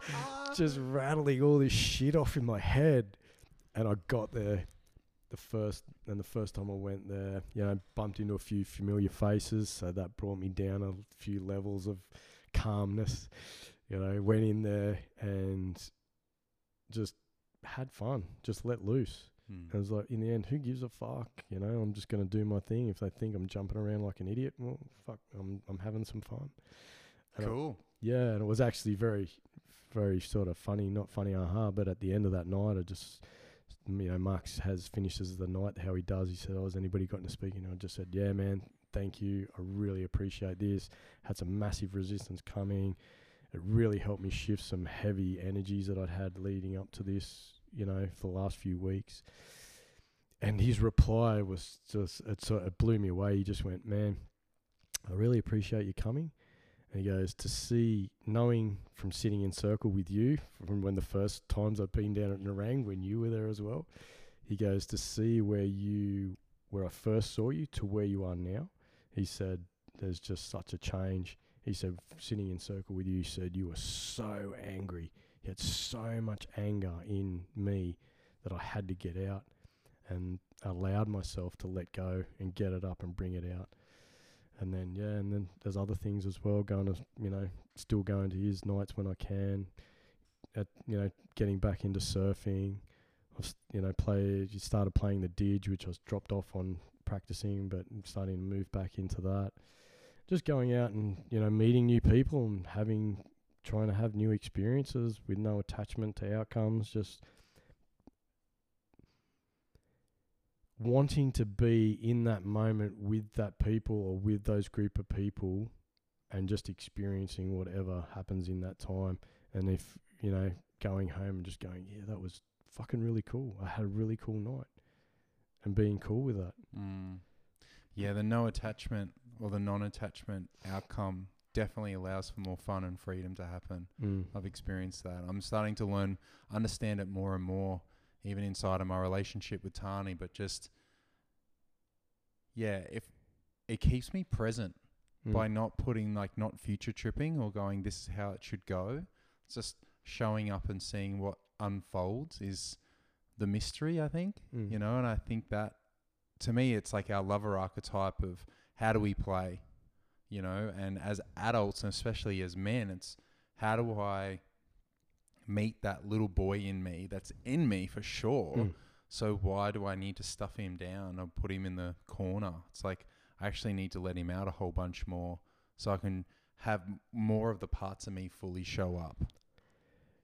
just rattling all this shit off in my head. And I got there the first and the first time I went there, you know, bumped into a few familiar faces, so that brought me down a few levels of calmness. You know, went in there and just had fun, just let loose. Mm. And it was like, in the end, who gives a fuck? You know, I'm just gonna do my thing. If they think I'm jumping around like an idiot, well, fuck, I'm I'm having some fun. And I- Cool. yeah, and it was actually very, very sort of funny, not funny, aha. But at the end of that night, I just, you know, Marx has finishes the night how he does. He said, "Oh, has anybody gotten to speak?" And I just said, "Yeah, man, thank you. I really appreciate this. Had some massive resistance coming. It really helped me shift some heavy energies that I'd had leading up to this, you know, for the last few weeks." And his reply was just, it sort it blew me away. He just went, "Man, I really appreciate you coming." And he goes, to see, knowing from sitting in circle with you, from when the first times I've been down at Nerang, when you were there as well, he goes, to see where you, where I first saw you to where you are now. He said, there's just such a change. He said, sitting in circle with you, he said, you were so angry. He had so much anger in me that I had to get out and allowed myself to let go and get it up and bring it out and then yeah, and then there's other things as well. Going to you know, still going to his nights when I can. At you know, getting back into surfing. I've you know played. Started playing the didge, which I was dropped off on practicing, but I'm starting to move back into that. Just going out and you know meeting new people and having trying to have new experiences with no attachment to outcomes. Just wanting to be in that moment with that people or with those group of people and just experiencing whatever happens in that time and if you know going home and just going yeah that was fucking really cool i had a really cool night and being cool with that Mm. Yeah, the no attachment or the non attachment outcome definitely allows for more fun and freedom to happen. mm. I've experienced that. I'm starting to learn, understand it more and more, even inside of my relationship with Tani. But just, yeah, if it keeps me present Mm. by not putting like not future tripping or going, this is how it should go. It's just showing up and seeing what unfolds is the mystery. I think Mm. you know, and I think that to me, it's like our lover archetype of how do we play, you know, and as adults, and especially as men, it's how do I meet that little boy in me that's in me for sure. Mm. So why do I need to stuff him down or put him in the corner? It's like I actually need to let him out a whole bunch more so I can have more of the parts of me fully show up.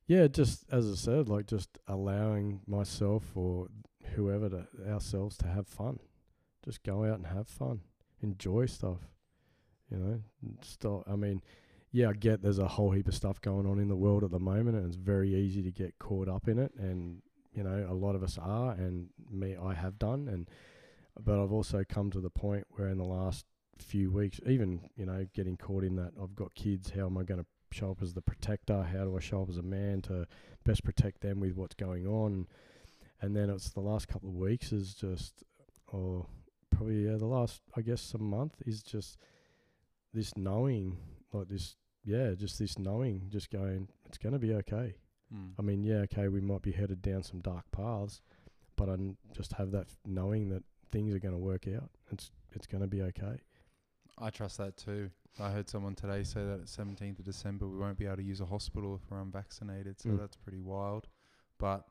Yeah, just as I said, like just allowing myself or whoever to ourselves to have fun. Just go out and have fun. Enjoy stuff. You know, stop. I mean, yeah, I get there's a whole heap of stuff going on in the world at the moment, and it's very easy to get caught up in it. And you know, a lot of us are, and me, I have done. And but I've also come to the point where in the last few weeks, even you know, getting caught in that, I've got kids. How am I going to show up as the protector? How do I show up as a man to best protect them with what's going on? And then it's the last couple of weeks is just, or probably yeah, the last I guess some month is just this knowing, like this, yeah, just this knowing, just going, it's going to be okay. Mm. I mean, yeah, okay, we might be headed down some dark paths, but I just have that knowing that things are going to work out. It's it's going to be okay. I trust that too. I heard someone today say that at 17th of December we won't be able to use a hospital if we're unvaccinated, so Mm. that's pretty wild. But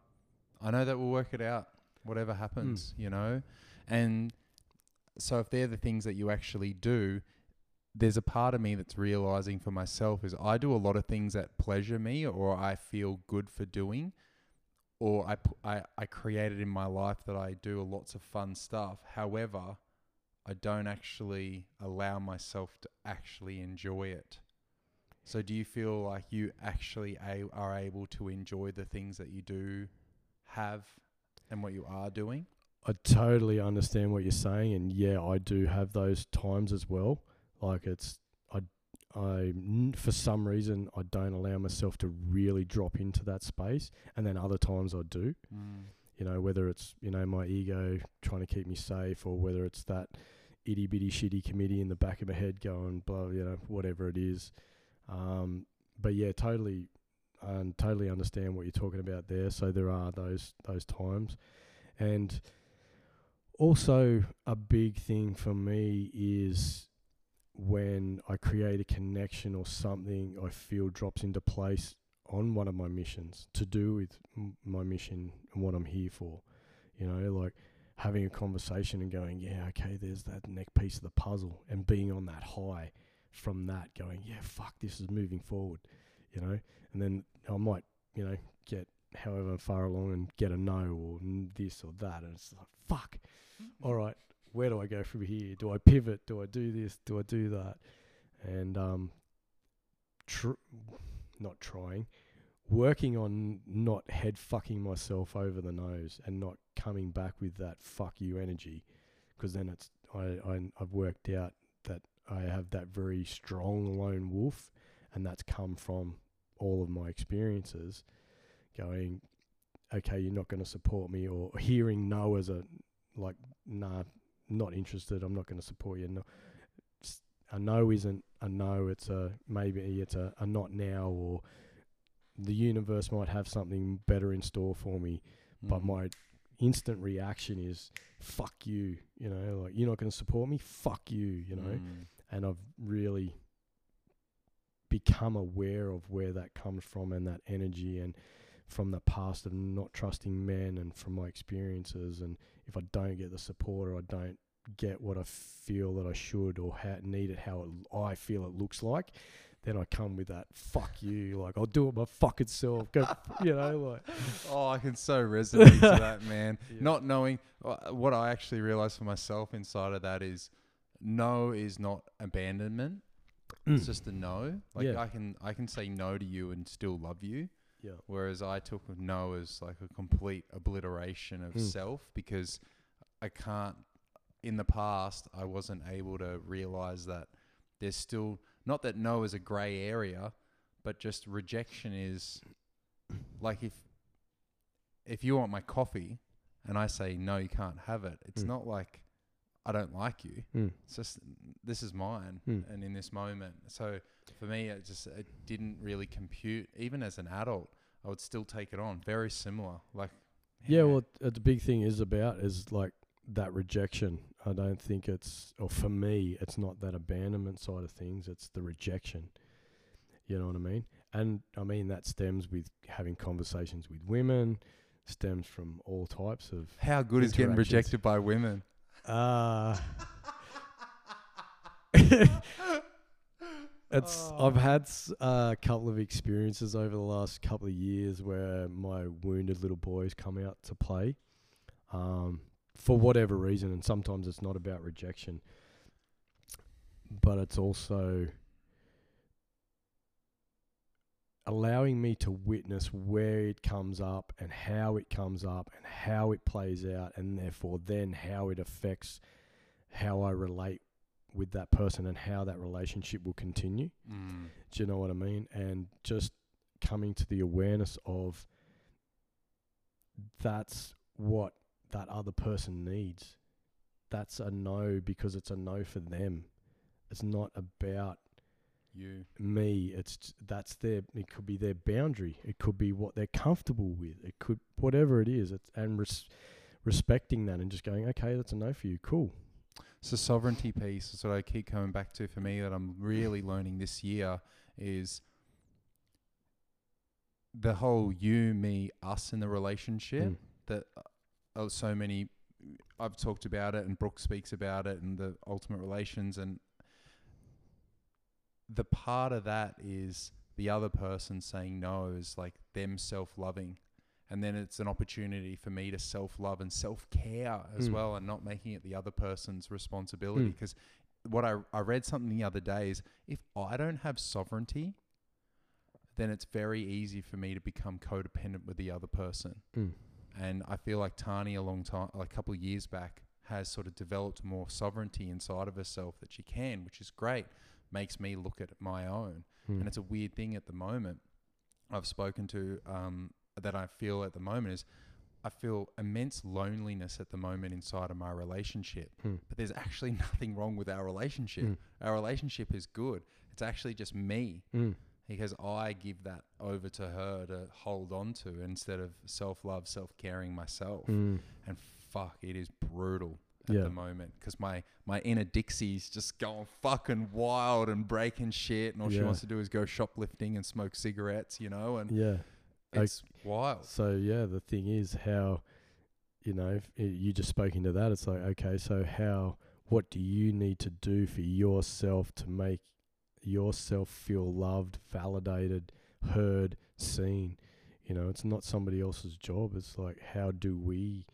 I know that we'll work it out, whatever happens, you know? And so if they're the things that you actually do, there's a part of me that's realizing for myself is I do a lot of things that pleasure me or I feel good for doing or I, I, I created in my life that I do lots of fun stuff. However, I don't actually allow myself to actually enjoy it. So, do you feel like you actually a- are able to enjoy the things that you do have and what you are doing? I totally understand what you're saying, and yeah, I do have those times as well. Like it's, I, I, n- for some reason, I don't allow myself to really drop into that space, and then other times I do. You know, whether it's you know my ego trying to keep me safe, or whether it's that itty bitty shitty committee in the back of my head going blah, you know, whatever it is. Um, but yeah, totally, um, totally understand what you're talking about there. So there are those those times, and also a big thing for me is when I create a connection or something I feel drops into place on one of my missions to do with m- my mission and what I'm here for. You know, like having a conversation and going, yeah, okay, there's that next piece of the puzzle, and being on that high from that, going, yeah, fuck, this is moving forward. You know, and then I might, you know, get however far along and get a no or n- this or that, and it's like, fuck, mm-hmm. all right, where do I go from here? Do I pivot? Do I do this? Do I do that? And um, tr- not trying, working on not head fucking myself over the nose and not coming back with that fuck you energy, because then it's I, I I've worked out that I have that very strong lone wolf, and that's come from all of my experiences, going, okay, you're not going to support me, or hearing no as a like nah, not interested. I'm not going to support you. No, a no isn't a no. It's a maybe it's a, a not now, or the universe might have something better in store for me. But Mm. my instant reaction is fuck you. You know, like you're not going to support me. Fuck you. You know, Mm. and I've really become aware of where that comes from and that energy and from the past of not trusting men and from my experiences and if I don't get the support or I don't get what I feel that I should or how need it how it, I feel it looks like then I come with that fuck you like I'll do it my fucking self go you know like Oh, I can so resonate to that, man. Yeah. Not knowing uh, what I actually realized for myself inside of that is no is not abandonment. It's just a no. Like Yeah. I can I can say no to you and still love you. Yeah Whereas I took no as like a complete obliteration of Mm. self because I can't. In the past, I wasn't able to realize that there's still not that no is a grey area, but just rejection is like if if you want my coffee and I say no, you can't have it. It's Mm. not like I don't like you. Mm. It's just this is mine, Mm. and in this moment. So for me, it just it didn't really compute. Even as an adult, I would still take it on. Very similar, like Yeah, well, uh, the big thing is about is like that rejection. I don't think it's, or for me, it's not that abandonment side of things. It's the rejection. You know what I mean? And I mean that stems with having conversations with women, stems from all types of. How good is getting rejected by women? Uh It's Oh. I've had s- a couple of experiences over the last couple of years where my wounded little boys come out to play, um, for whatever reason, and sometimes it's not about rejection, but it's also allowing me to witness where it comes up and how it comes up and how it plays out, and therefore then how it affects how I relate with that person and how that relationship will continue. Mm. Do you know what I mean? And just coming to the awareness of that's what that other person needs. That's a no because it's a no for them. It's not about You. me. It's that's their. It could be their boundary. It could be what they're comfortable with. It could whatever it is. It's and res- respecting that and just going, okay, that's a no for you. Cool. So sovereignty piece is what I keep coming back to for me that I'm really learning this year is the whole you, me, us in the relationship Mm. that uh, oh, so many I've talked about it and Brooke speaks about it and the ultimate relations and the part of that is the other person saying no is like them self-loving and then it's an opportunity for me to self-love and self-care as Mm. well and not making it the other person's responsibility Mm. because what I, I read something the other day is if I don't have sovereignty then it's very easy for me to become codependent with the other person Mm. and I feel like Tani a long time, like a couple of years back, has sort of developed more sovereignty inside of herself that she can, which is great. Makes me look at my own, Mm. and it's a weird thing at the moment. I've spoken to um, that I feel at the moment is I feel immense loneliness at the moment inside of my relationship. Mm. But there's actually nothing wrong with our relationship. Mm. Our relationship is good. It's actually just me because I give that over to her to hold on to instead of self love, self caring myself. Mm. And fuck, it is brutal at Yeah. the moment because my, my inner Dixie's just going fucking wild and breaking shit. And all she wants to do is go shoplifting and smoke cigarettes, you know? And Yeah. I- it's wild. So yeah, the thing is how, you know, if eh, you just spoke into that. It's like okay, so how? What do you need to do for yourself to make yourself feel loved, validated, heard, seen? You know, it's not somebody else's job. It's like how do we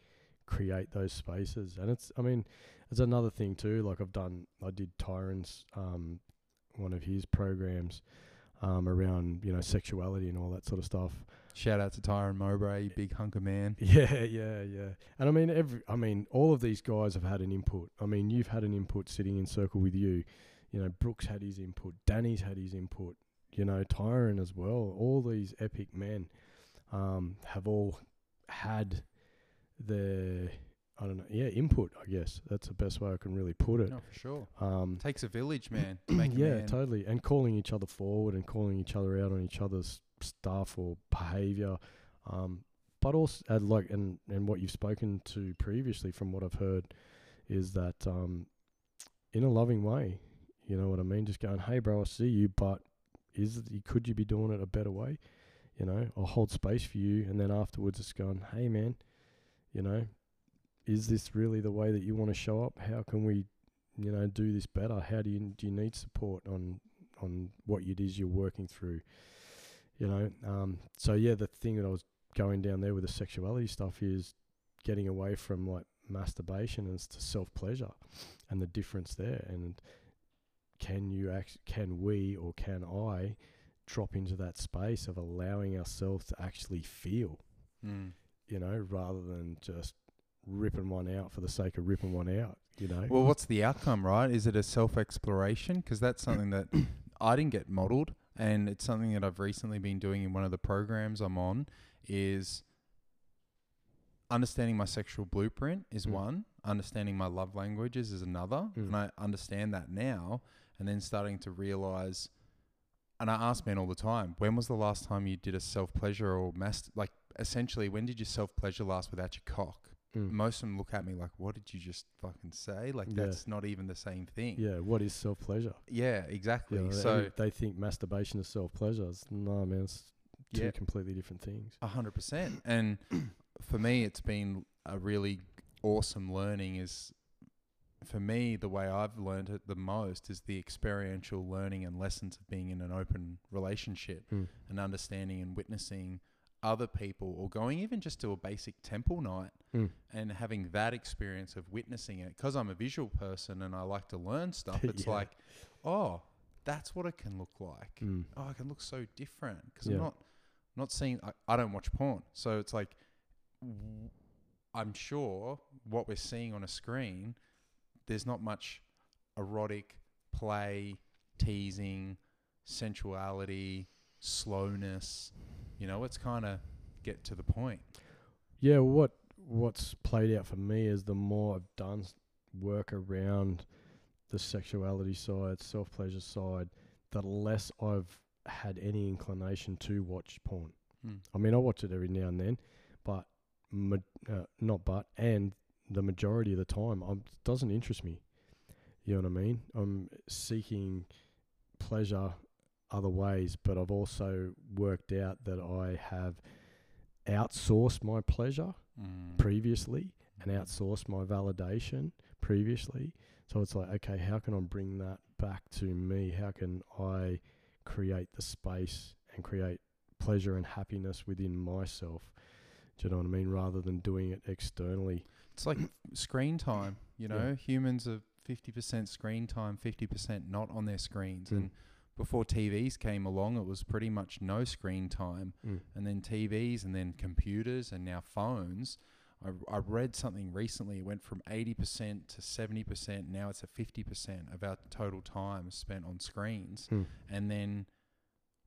create those spaces? And it's, I mean, it's another thing too. Like I've done, I did Tyron's, um, one of his programs, um, around you know sexuality and all that sort of stuff. Shout out to Tyron Mowbray, big hunk of man. Yeah, yeah, yeah. And I mean, every, I mean, all of these guys have had an input. I mean, you've had an input sitting in circle with you. You know, Brooke's had his input. Danny's had his input. You know, Tyron as well. All these epic men um, have all had their, I don't know, yeah, input. I guess that's the best way I can really put it. No, for sure. Um, Takes a village, man, to make a yeah, man. totally. And calling each other forward and calling each other out on each other's stuff or behavior. Um, but also, uh, like, and, and what you've spoken to previously from what I've heard is that um, in a loving way, you know what I mean? Just going, hey, bro, I see you, but is it, could you be doing it a better way? You know, I'll hold space for you. And then afterwards, it's going, hey, man, you know, is this really the way that you want to show up? How can we you know do this better how do you do you need support on on what it is you're working through you know um so yeah the thing that i was going down there with the sexuality stuff is getting away from like masturbation and to self pleasure and the difference there and can you act can we or can i drop into that space of allowing ourselves to actually feel Mm. You know rather than just ripping one out for the sake of ripping one out you know Well, what's the outcome, right? Is it a self exploration? Because that's something that I didn't get modeled, and it's something that I've recently been doing in one of the programs I'm on. Is understanding my sexual blueprint is Mm. one, understanding my love languages is another, Mm. and I understand that now, and then starting to realize. And I ask men all the time, when was the last time you did a self pleasure or mast like essentially when did you self pleasure last without your cock? Mm. most of them look at me like, "What did you just fucking say?" Like Yeah. that's not even the same thing. Yeah, what is self pleasure? Yeah, exactly. Know, so they, they think masturbation is self pleasure. No, man, it's two Yeah. completely different things. A hundred percent. And for me, it's been a really awesome learning. Is for me the way I've learned it the most is the experiential learning and lessons of being in an open relationship Mm. and understanding and witnessing other people, or going even just to a basic temple night Mm. and having that experience of witnessing it. Because I'm a visual person and I like to learn stuff. It's Yeah. like, oh, that's what it can look like Mm. oh, it can look so different because Yeah. I'm not not seeing. I, I don't watch porn, so it's like w- I'm sure what we're seeing on a screen. There's not much erotic play, teasing, sensuality, slowness. You know, it's kind of get to the point. Yeah, what what's played out for me is the more I've done s- work around the sexuality side, self pleasure side, the less I've had any inclination to watch porn. Mm. I mean, I watch it every now and then, but ma- uh, not but and the majority of the time, um, it doesn't interest me. You know what I mean? I'm seeking pleasure other ways, but I've also worked out that I have outsourced my pleasure Mm. previously and outsourced my validation previously. So it's like, okay, how can I bring that back to me? How can I create the space and create pleasure and happiness within myself? Do you know what I mean? Rather than doing it externally. It's like screen time. You Yeah. know, humans are fifty percent screen time, fifty percent not on their screens, Mm. and before TVs came along, it was pretty much no screen time. Mm. and then TVs, and then computers, and now phones. I, I read something recently. It went from 80% to 70%. Now it's at 50% of our total time spent on screens. Mm. And then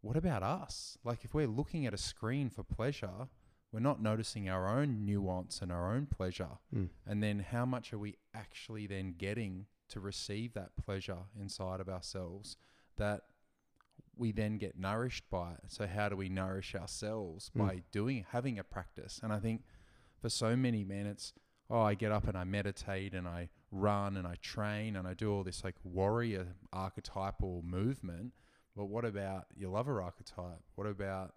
what about us? Like, if we're looking at a screen for pleasure, we're not noticing our own nuance and our own pleasure. Mm. And then how much are we actually then getting to receive that pleasure inside of ourselves that we then get nourished by it. So how do we nourish ourselves Mm. by doing having a practice? And I think for so many men it's oh I get up and I meditate and I run and I train and I do all this like warrior archetypal movement. But what about your lover archetype? What about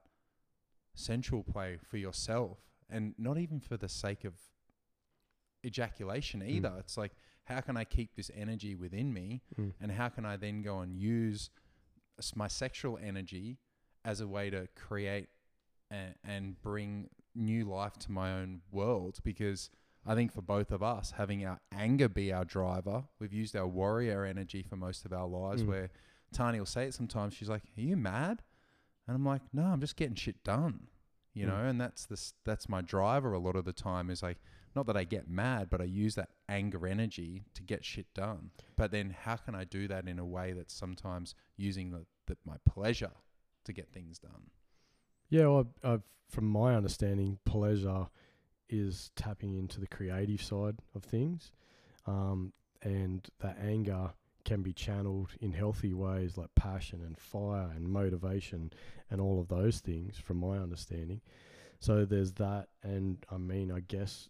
sensual play for yourself? And not even for the sake of ejaculation Mm. either. It's like how can I keep this energy within me Mm. and how can I then go and use my sexual energy as a way to create and, and bring new life to my own world because I think for both of us having our anger be our driver we've used our warrior energy for most of our lives Mm. where Tani will say it sometimes she's like are you mad and I'm like no I'm just getting shit done you Mm. know and that's this that's my driver a lot of the time is like not that I get mad, but I use that anger energy to get shit done. But then how can I do that in a way that's sometimes using the, the my pleasure to get things done? Yeah, well, I've, I've, from my understanding, pleasure is tapping into the creative side of things, um, and that anger can be channeled in healthy ways like passion and fire and motivation and all of those things. From my understanding, so there's that, and I mean, I guess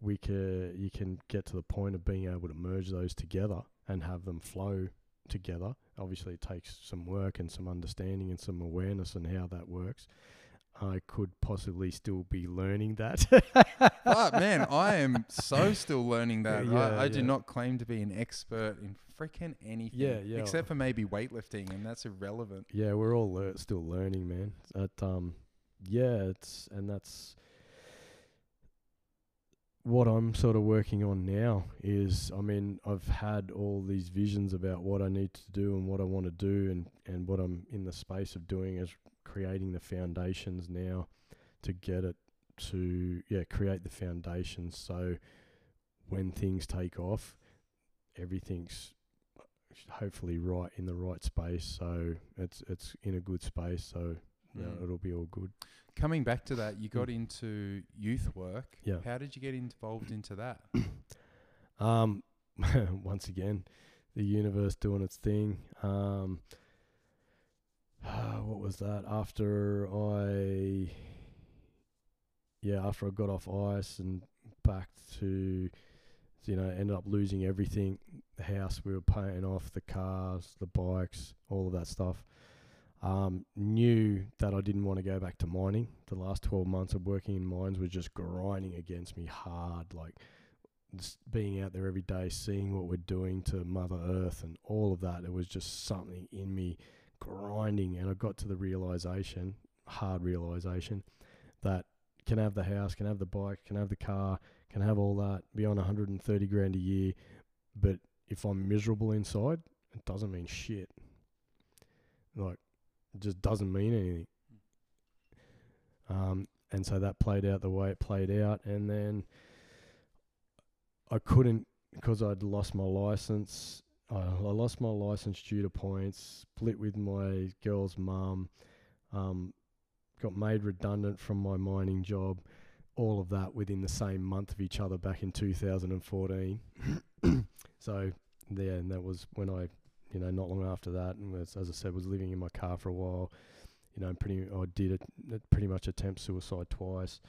we can you can get to the point of being able to merge those together and have them flow together. Obviously, it takes some work and some understanding and some awareness on how that works. I could possibly still be learning that. But man, I am so still learning that. Yeah, I, I do not claim to be an expert in freaking anything. Yeah, yeah. Except for maybe weightlifting, and that's irrelevant. yeah, we're all lear- still learning, man. But um, yeah, it's and that's what I'm sort of working on now. Is I mean, I've had all these visions about what I need to do and what I want to do, and and what I'm in the space of doing is creating the foundations now to get it to yeah create the foundations so when things take off everything's hopefully right in the right space so it's it's in a good space so yeah, Mm. it'll be all good Coming back to that, you got into youth work. Yeah. How did you get involved into that? um once again the universe doing its thing um what was that after i yeah after i got off ice and back to, you know, ended up losing everything. The house we were paying off, the cars, the bikes, all of that stuff. Um, knew that I didn't want to go back to mining. The last 12 months of working in mines was just grinding against me hard. Like just being out there every day, seeing what we're doing to Mother Earth and all of that. It was just something in me grinding. And I got to the realization, hard realization, that can have the house, can have the bike, can have the car, can have all that, be on 130 grand a year. But if I'm miserable inside, it doesn't mean shit. Like, just doesn't mean anything. Um, and so that played out the way it played out. And then I couldn't, because I'd lost my license. I, I lost my license due to points, split with my girl's mum, um, got made redundant from my mining job, all of that within the same month of each other back in 2014. so, yeah, and that was when I you know, not long after that, and was, as I said, was living in my car for a while. You know, pretty, I did it, pretty much attempt suicide twice.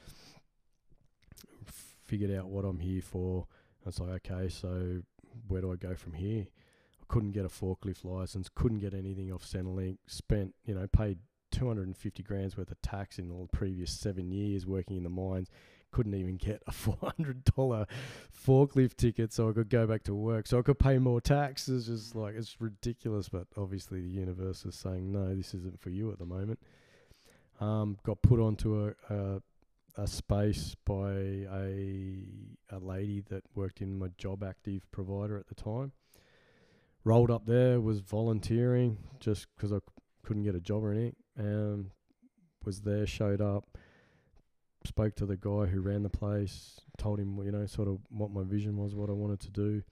Figured out what I'm here for. I was like, okay, so where do I go from here? I couldn't get a forklift license, couldn't get anything off Centrelink. Spent, you know, paid 250 grand's worth of tax in the previous seven years working in the mines couldn't even get a four hundred dollar forklift ticket so I could go back to work. So I could pay more taxes. It's just like it's ridiculous. But obviously the universe is saying no, this isn't for you at the moment. Um, got put onto a, a a space by a a lady that worked in my job active provider at the time. Rolled up there, was volunteering just because I couldn't get a job or anything. Um, was there, showed up, spoke to the guy who ran the place, told him, you know, sort of what my vision was, what I wanted to do.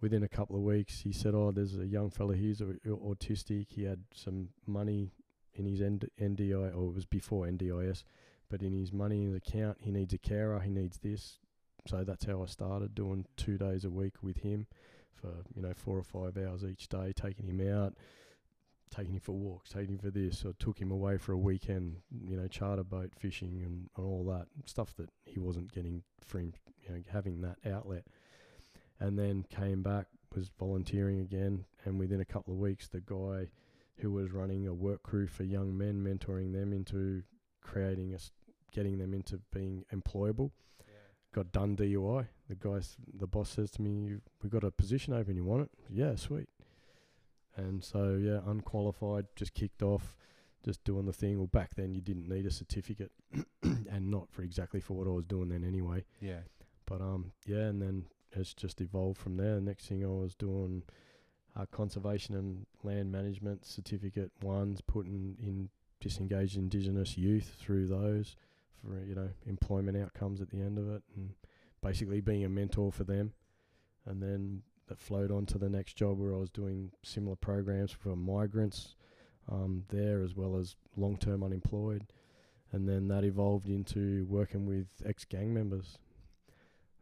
Within a couple of weeks, he said, "Oh, there's a young fella here's autistic. He had some money in his N- NDI, or it was before NDIS, but in his money in his account, he needs a carer. He needs this. So that's how I started doing two days a week with him for you know four or five hours each day, taking him out, taking him for walks, taking him for this, or took him away for a weekend, you know, charter boat fishing and, and all that stuff that he wasn't getting from, you know, having that outlet. And then came back, was volunteering again, and within a couple of weeks, the guy who was running a work crew for young men, mentoring them into creating a, getting them into being employable, yeah. got done DUI. The guy, the boss says to me, "We've got a position open. You want it? Yeah, sweet." And so, yeah, unqualified, just kicked off, just doing the thing. Well, back then you didn't need a certificate, and not for exactly for what I was doing then anyway. Yeah. But um, yeah, and then it's just evolved from there. The next thing I was doing uh, conservation and land management certificate ones, putting in disengaged Indigenous youth through those for you know employment outcomes at the end of it, and basically being a mentor for them. And then that flowed on to the next job where I was doing similar programs for migrants um, there as well as long term unemployed. And then that evolved into working with ex gang members,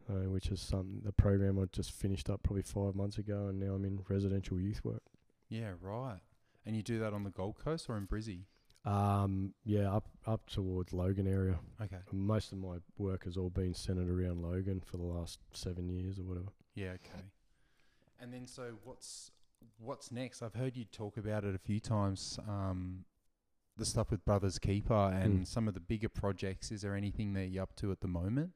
uh, which is some the program I just finished up probably five months ago, and now I'm in residential youth work. Yeah, right. And you do that on the Gold Coast or in Brizzy? Um, yeah, up up towards Logan area. Okay. Most of my work has all been centered around Logan for the last seven years or whatever. Yeah. Okay. And then, so what's what's next? I've heard you talk about it a few times. Um, the stuff with Brothers Keeper and mm. some of the bigger projects. Is there anything that you're up to at the moment?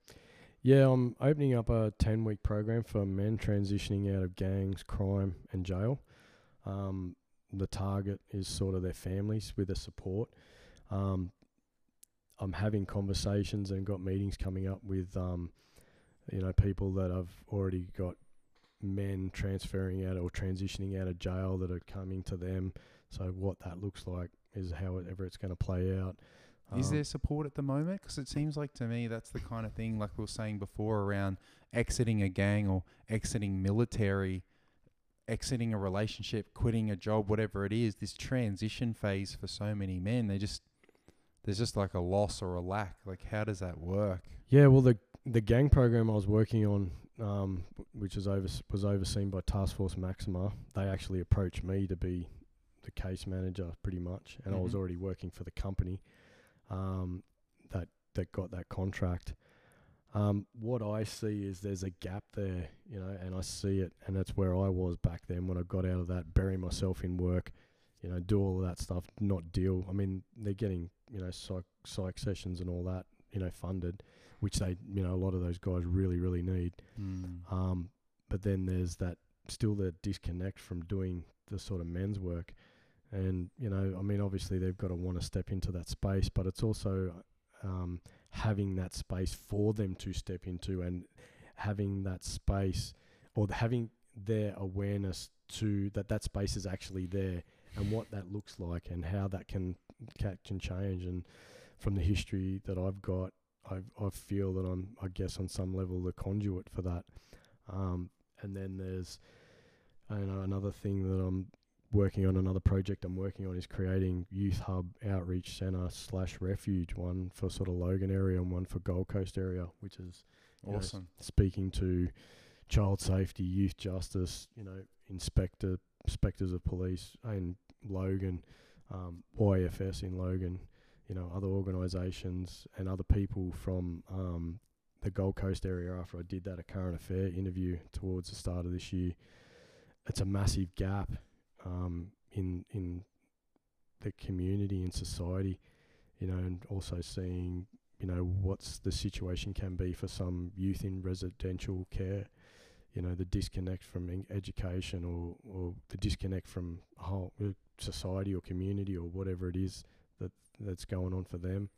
Yeah, I'm opening up a 10 week program for men transitioning out of gangs, crime, and jail. Um, the target is sort of their families with the support. Um, I'm having conversations and got meetings coming up with, um, you know, people that I've already got men transferring out or transitioning out of jail that are coming to them. So what that looks like is however it's going to play out. Is um, there support at the moment? Because it seems like to me that's the kind of thing, like we were saying before, around exiting a gang or exiting military, exiting a relationship, quitting a job, whatever it is. This transition phase for so many men, they just there's just like a loss or a lack. Like, how does that work? Yeah, well, the the gang program I was working on um, which was over was overseen by Task Force Maxima, they actually approached me to be the case manager, pretty much, and mm-hmm. I was mm-hmm. already working for the company um, that that got that contract. Um, what I see is there's a gap there, you know, and I see it, and that's where I was back then when I got out of that, bury myself in work, you know, do all of that stuff, not deal. I mean, they're getting, you know, psych, psych sessions and all that, you know, funded, which they, you know, a lot of those guys really, really need. Mm. Um, but then there's that still the disconnect from doing the sort of men's work. And, you know, I mean, obviously they've got to want to step into that space, but it's also um, having that space for them to step into and having that space or having their awareness to that that space is actually there and what that looks like and how that can can change and from the history that I've got I I feel that I'm I guess on some level the conduit for that um, and then there's you know another thing that I'm working on another project I'm working on is creating youth hub outreach center slash refuge one for sort of Logan area and one for Gold Coast area which is you know, Awesome. speaking to child safety youth justice you know inspector inspectors of police in Logan um, YFS in Logan you know other organisations and other people from um, the Gold Coast area after I did that a current affair interview towards the start of this year. It's a massive gap um, in in the community and society, you know, and also seeing you know what's the situation can be for some youth in residential care, you know, the disconnect from education or or the disconnect from whole uh, society or community or whatever it is that that's going on for them.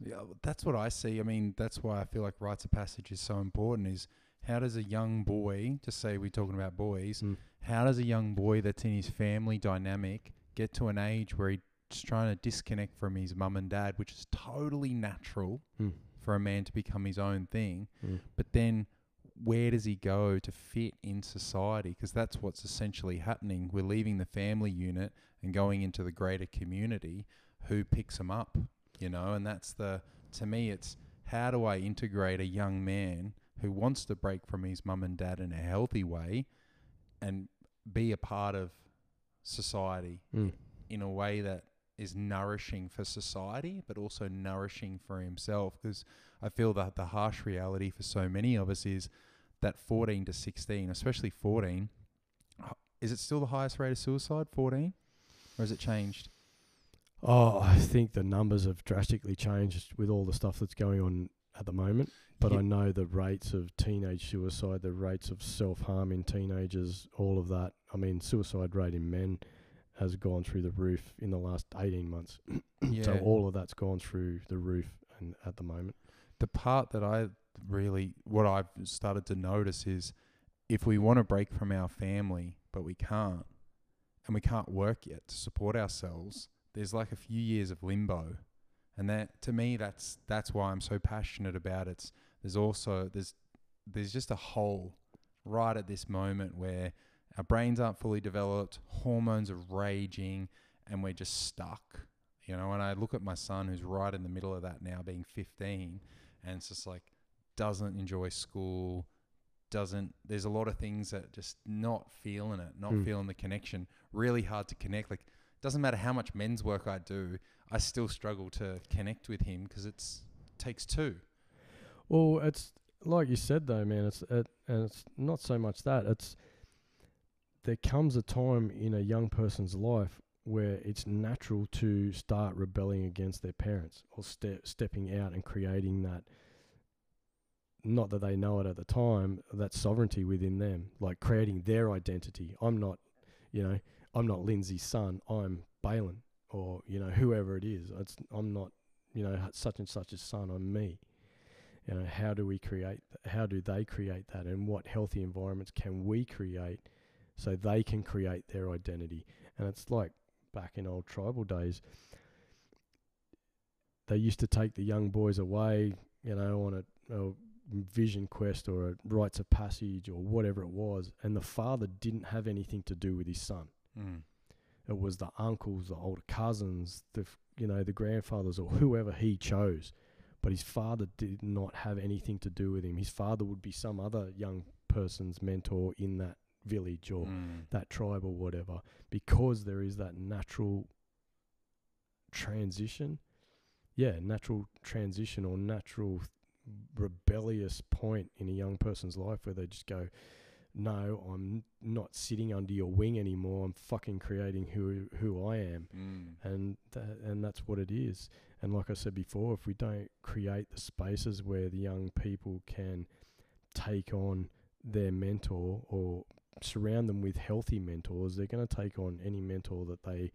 Yeah, that's what I see. I mean, that's why I feel like rites of passage is so important. Is how does a young boy, just say we're talking about boys, Mm. how does a young boy that's in his family dynamic get to an age where he's trying to disconnect from his mum and dad, which is totally natural Mm. for a man to become his own thing, Mm. but then where does he go to fit in society? Because that's what's essentially happening. We're leaving the family unit and going into the greater community. Who picks him up? You know, and that's the to me, it's how do I integrate a young man who wants to break from his mum and dad in a healthy way and be a part of society Mm. in a way that is nourishing for society, but also nourishing for himself. Because I feel that the harsh reality for so many of us is that 14 to 16, especially 14, is it still the highest rate of suicide, 14? Or has it changed? Oh, I think the numbers have drastically changed with all the stuff that's going on at the moment. But Yeah. I know the rates of teenage suicide, the rates of self harm in teenagers, all of that. I mean, suicide rate in men has gone through the roof in the last 18 months. yeah. So all of that's gone through the roof and at the moment. the part that I really, what I've started to notice is if we want to break from our family, but we can't, and we can't work yet to support ourselves, there's like a few years of limbo. And that, to me, that's that's why I'm so passionate about it. There's also there's there's just a hole right at this moment where our brains aren't fully developed, hormones are raging, and we're just stuck. You know, and I look at my son who's right in the middle of that now, being 15, and it's just like doesn't enjoy school, doesn't. There's a lot of things that just not feeling it, not Mm. feeling the connection. Really hard to connect. Like doesn't matter how much men's work I do, I still struggle to connect with him because it's takes two. Well, it's like you said though, man. It's it, and it's not so much that it's there comes a time in a young person's life where it's natural to start rebelling against their parents or ste- stepping out and creating that. Not that they know it at the time, that sovereignty within them, like creating their identity. I'm not, you know, I'm not Lindsay's son. I'm Balin, or you know, whoever it is. It's I'm not, you know, such and such a son. I'm me you know how do we create how do they create that and what healthy environments can we create so they can create their identity and it's like back in old tribal days they used to take the young boys away you know on a, a vision quest or a rites of passage or whatever it was and the father didn't have anything to do with his son Mm. it was the uncles, the older cousins, the f- you know the grandfathers or whoever he chose. But his father did not have anything to do with him. His father would be some other young person's mentor in that village or Mm. that tribe or whatever, because there is that natural transition. Yeah, natural transition or natural rebellious point in a young person's life where they just go, "No, I'm not sitting under your wing anymore. I'm fucking creating who who I am." Mm. and tha- and that's what it is. And like I said before, if we don't create the spaces where the young people can take on their mentor or surround them with healthy mentors, they're going to take on any mentor that they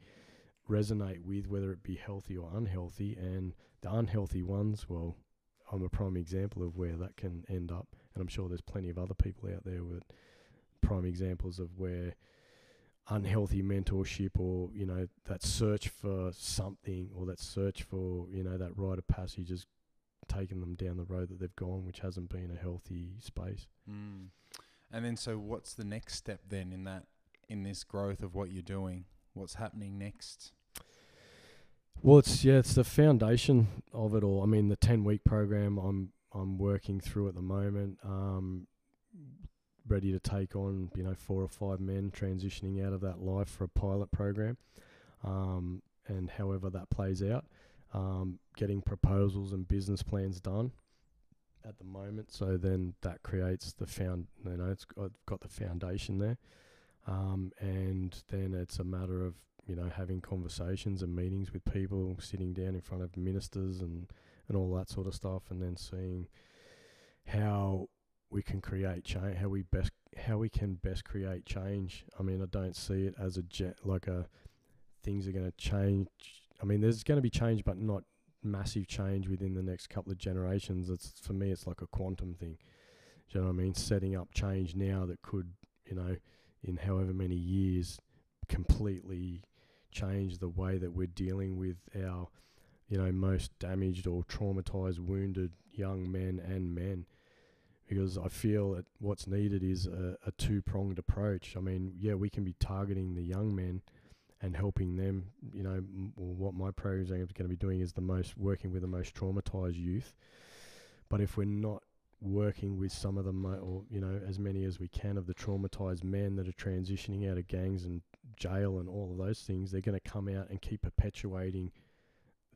resonate with, whether it be healthy or unhealthy. And the unhealthy ones, well, I'm a prime example of where that can end up. And I'm sure there's plenty of other people out there with prime examples of where unhealthy mentorship or you know that search for something or that search for you know that rite of passage has taken them down the road that they've gone which hasn't been a healthy space Mm. And then, so what's the next step then in that in this growth of what you're doing? What's happening next? well it's yeah it's the foundation of it all i mean the 10 week program i'm i'm working through at the moment um ready to take on you know four or five men transitioning out of that life for a pilot program um and however that plays out um, getting proposals and business plans done at the moment. So then that creates the found, you know, it's got, got the foundation there, um, and then it's a matter of you know having conversations and meetings with people, sitting down in front of ministers and and all that sort of stuff, and then seeing how we can create change, how we best how we can best create change. I mean, I don't see it as a jet like a things are going to change. I mean, there's going to be change, but not massive change within the next couple of generations. It's for me, it's like a quantum thing. Do you know what I mean? Setting up change now that could, you know, in however many years, completely change the way that we're dealing with our, you know, most damaged or traumatized, wounded young men and men. Because I feel that what's needed is a, a two pronged approach. I mean, yeah, we can be targeting the young men and helping them. You know, m- what my program is going to be doing is the most working with the most traumatized youth. But if we're not working with some of the mo- or you know as many as we can of the traumatized men that are transitioning out of gangs and jail and all of those things, they're going to come out and keep perpetuating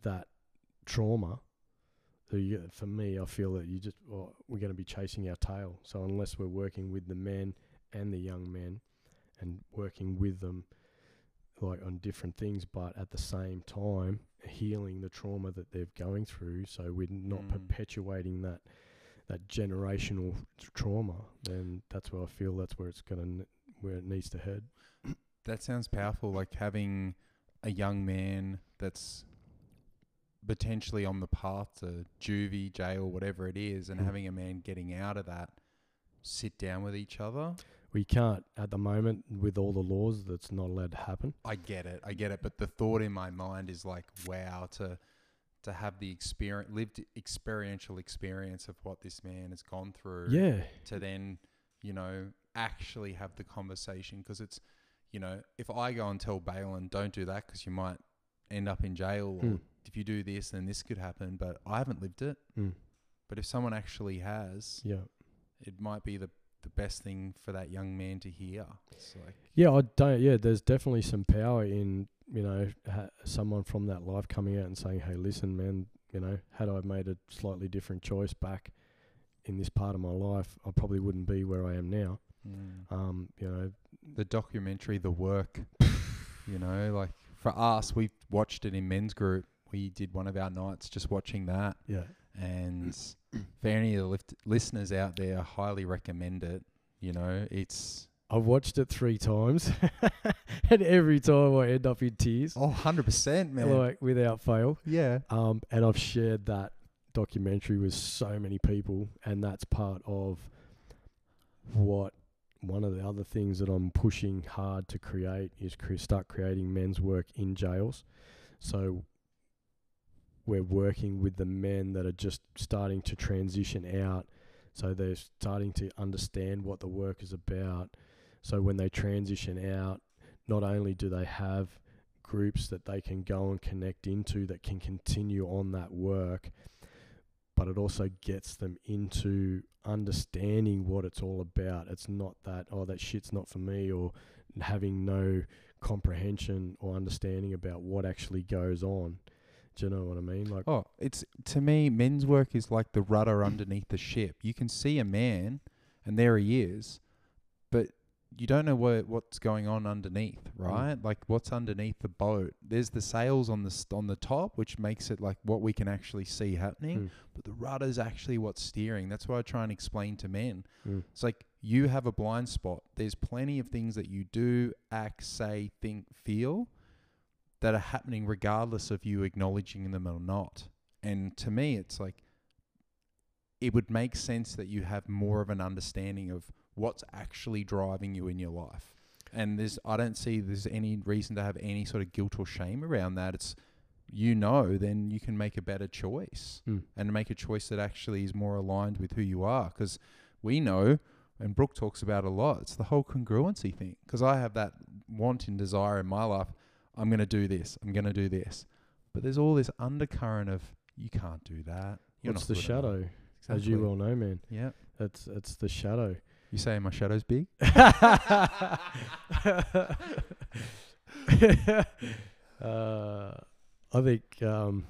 that trauma. So you, for me, I feel that you just well, we're going to be chasing our tail. So unless we're working with the men and the young men, and working with them like on different things, but at the same time healing the trauma that they're going through, so we're not Mm. perpetuating that that generational trauma. Then that's where I feel that's where it's gonna where it needs to head. That sounds powerful. Like having a young man that's potentially on the path to juvie, jail, whatever it is, and Mm. having a man getting out of that, sit down with each other. We can't at the moment with all the laws. That's not allowed to happen. I get it, I get it, but the thought in my mind is like, wow, to to have the experience, lived experiential experience of what this man has gone through. Yeah, to then, you know, actually have the conversation because it's, you know, if I go and tell Balin, don't do that because you might end up in jail, or Mm. If you do this, then this could happen. But I haven't lived it. Mm. But if someone actually has, yeah, it might be the the best thing for that young man to hear. It's like, yeah. I don't. Yeah, there's definitely some power in you know ha- someone from that life coming out and saying, "Hey, listen, man. You know, had I made a slightly different choice back in this part of my life, I probably wouldn't be where I am now." mm. Um, you know, the documentary, The Work, you know, like for us, we watched it in men's group. We did one of our nights just watching that. yeah, And for any of the lift- listeners out there, I highly recommend it. You know, it's I've watched it three times, and every time I end up in tears, oh, 100%, man. like without fail. yeah. Um, and I've shared that documentary with so many people, and that's part of what one of the other things that I'm pushing hard to create is cre- start creating men's work in jails. So we're working with the men that are just starting to transition out. So they're starting to understand what the work is about. So when they transition out, not only do they have groups that they can go and connect into that can continue on that work, but it also gets them into understanding what it's all about. It's not that, oh, that shit's not for me, or having no comprehension or understanding about what actually goes on. Do you know what I mean? Like, Oh, it's to me, men's work is like the rudder underneath the ship. You can see a man, and there he is, but you don't know what what's going on underneath, right? Like what's underneath the boat. There's the sails on the st- on the top, which makes it like what we can actually see happening. Mm. But the rudder's actually what's steering. That's what I try and explain to men. mm, It's like you have a blind spot. There's plenty of things that you do, act, say, think, feel that are happening regardless of you acknowledging them or not. And to me, it's like it would make sense that you have more of an understanding of what's actually driving you in your life. And there's I don't see there's any reason to have any sort of guilt or shame around that. It's you know, then you can make a better choice mm. and make a choice that actually is more aligned with who you are. Because we know, and Brooke talks about a lot, it's the whole congruency thing. Because I have that want and desire in my life. I'm going to do this. I'm going to do this. But there's all this undercurrent of you can't do that. You're What's the good enough." shadow? As you Exactly. well know, man. Yeah. It's it's the shadow. You say my shadow's big? uh, I think, um,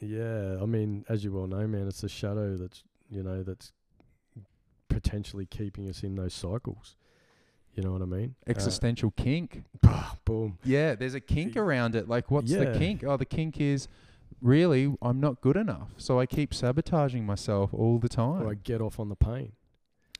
yeah. I mean, as you well know, man, it's the shadow that's you know that's potentially keeping us in those cycles. You know what I mean? Uh, Existential kink. boom. Yeah, there's a kink around it. Like, what's the kink? Oh, the kink is really I'm not good enough. So I keep sabotaging myself all the time. Or I get off on the pain.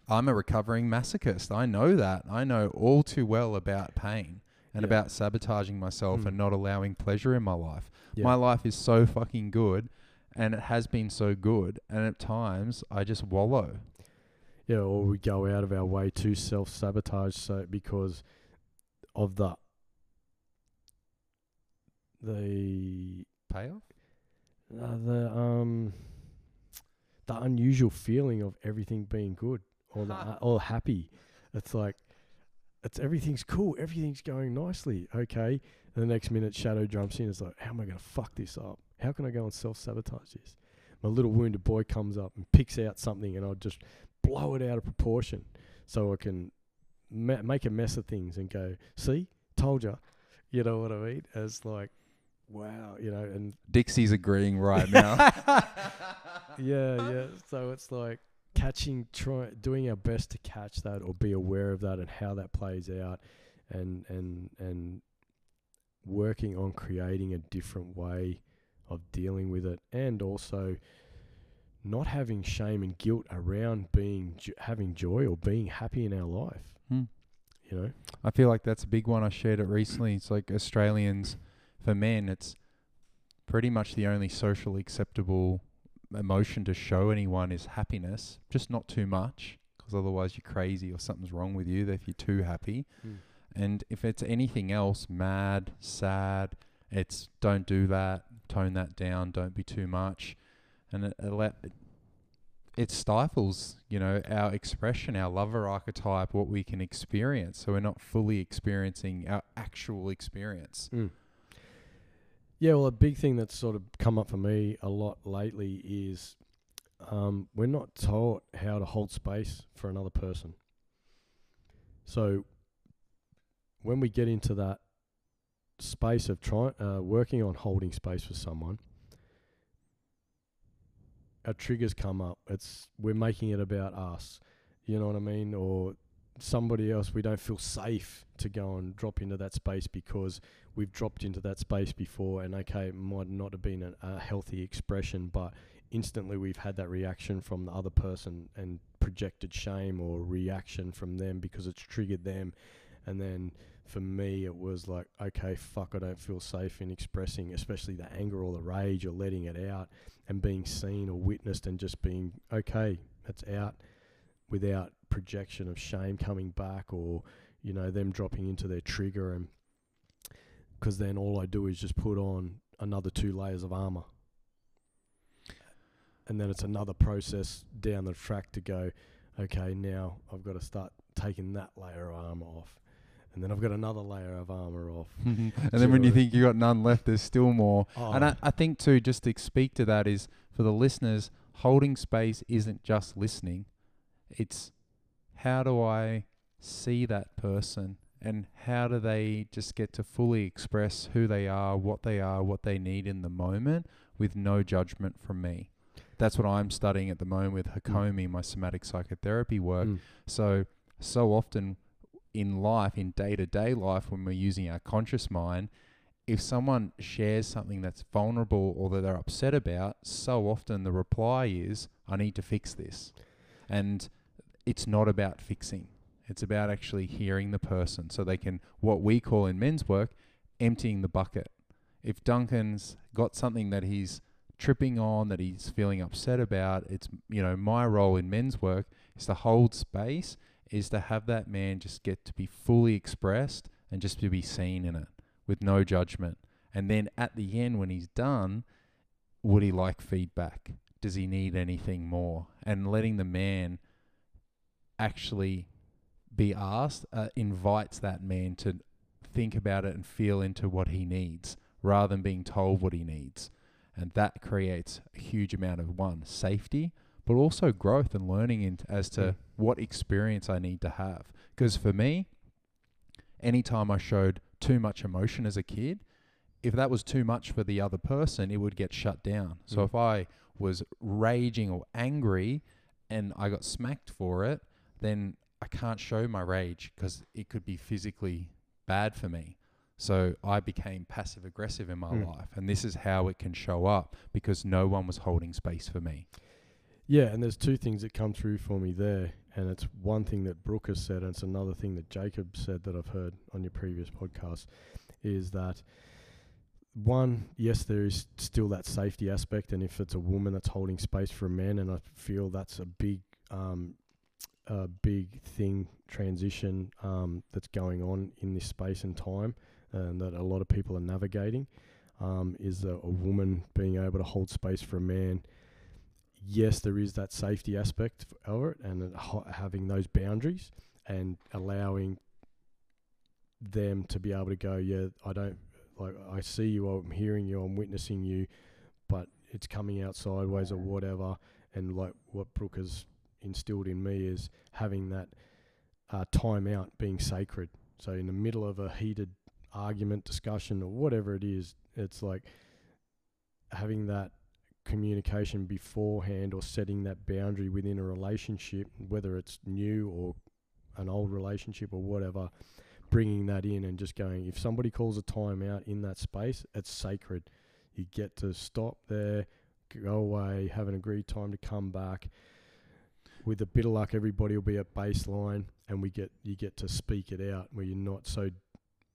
I'm a recovering masochist. I know that. I know all too well about pain and Yeah. about sabotaging myself Mm. and not allowing pleasure in my life. Yeah. My life is so fucking good and it has been so good. And at times I just wallow. Yeah, or we go out of our way to self sabotage so because of the the Payoff? uh, the um the unusual feeling of everything being good or the, uh, or happy. It's like it's everything's cool, everything's going nicely. Okay, and the next minute shadow jumps in. It's like, how am I going to fuck this up? How can I go and self sabotage this? My little wounded boy comes up and picks out something, and I'll just blow it out of proportion so I can ma- make a mess of things and go, see, told you. You know what I mean? As like, wow, you know, and Dixie's agreeing right now. yeah, yeah. So it's like catching, try, doing our best to catch that or be aware of that and how that plays out, and and and working on creating a different way of dealing with it, and also not having shame and guilt around being having joy or being happy in our life. Hmm. You know, I feel like that's a big one. I shared it recently. It's like Australians, for men, it's pretty much the only socially acceptable emotion to show anyone is happiness, just not too much, because otherwise you're crazy or something's wrong with you if you're too happy. And if it's anything else, mad, sad, it's don't do that, tone that down, don't be too much. And it, it, it stifles, you know, our expression, our lover archetype, what we can experience. So we're not fully experiencing our actual experience. Mm. Yeah, well, a big thing that's sort of come up for me a lot lately is um, we're not taught how to hold space for another person. So when we get into that space of trying, uh, working on holding space for someone, our triggers come up. It's we're making it about us. You know what I mean? Or somebody else. We don't feel safe to go and drop into that space because we've dropped into that space before, and okay, it might not have been a, a healthy expression, but instantly we've had that reaction from the other person and projected shame or reaction from them because it's triggered them. And then for me, it was like, okay, fuck, I don't feel safe in expressing, especially the anger or the rage or letting it out and being seen or witnessed and just being, okay, it's out without projection of shame coming back or, you know, them dropping into their trigger. And because then all I do is just put on another two layers of armor. And then it's another process down the track to go, okay, now I've got to start taking that layer of armor off. And then I've got another layer of armor off. and then when you think you've got none left, there's still more. And Oh, I, I think too, just to speak to that is for the listeners, holding space isn't just listening. It's how do I see that person and how do they just get to fully express who they are, what they are, what they need in the moment with no judgment from me. That's what I'm studying at the moment with Hakomi, my somatic psychotherapy work. Mm. So, so often in life, in day to day life, when we're using our conscious mind, if someone shares something that's vulnerable or that they're upset about, so often the reply is, I need to fix this. And it's not about fixing, it's about actually hearing the person so they can, what we call in men's work, emptying the bucket. If Duncan's got something that he's tripping on, that he's feeling upset about, it's, you know, my role in men's work is to hold space, is to have that man just get to be fully expressed and just to be seen in it with no judgment. And then at the end, when he's done, would he like feedback? Does he need anything more? And letting the man actually be asked uh, invites that man to think about it and feel into what he needs rather than being told what he needs. And that creates a huge amount of one, safety, but also growth and learning in, as to. What experience I need to have. Because for me, anytime I showed too much emotion as a kid, if that was too much for the other person, it would get shut down. So Mm. if I was raging or angry and I got smacked for it, then I can't show my rage because it could be physically bad for me. So I became passive aggressive in my Mm. life. And this is how it can show up because no one was holding space for me. Yeah, and there's two things that come through for me there, and it's one thing that Brooke has said, and it's another thing that Jacob said that I've heard on your previous podcast, is that one, yes, there is still that safety aspect, and if it's a woman that's holding space for a man, and I feel that's a big, um, a big thing transition um, that's going on in this space and time, and that a lot of people are navigating, um, is a, a woman being able to hold space for a man yes, there is that safety aspect of it, and having those boundaries and allowing them to be able to go, yeah, I don't like, I see you, I'm hearing you, I'm witnessing you, but it's coming out sideways or whatever. And like what Brooke has instilled in me is having that uh, time out being sacred. So in the middle of a heated argument, discussion, or whatever it is, it's like having that communication beforehand or setting that boundary within a relationship, whether it's new or an old relationship or whatever, bringing that in and just going, if somebody calls a timeout in that space, it's sacred. You get to stop there, go away, have an agreed time to come back. With a bit of luck, everybody will be at baseline, and we get you get to speak it out where you're not so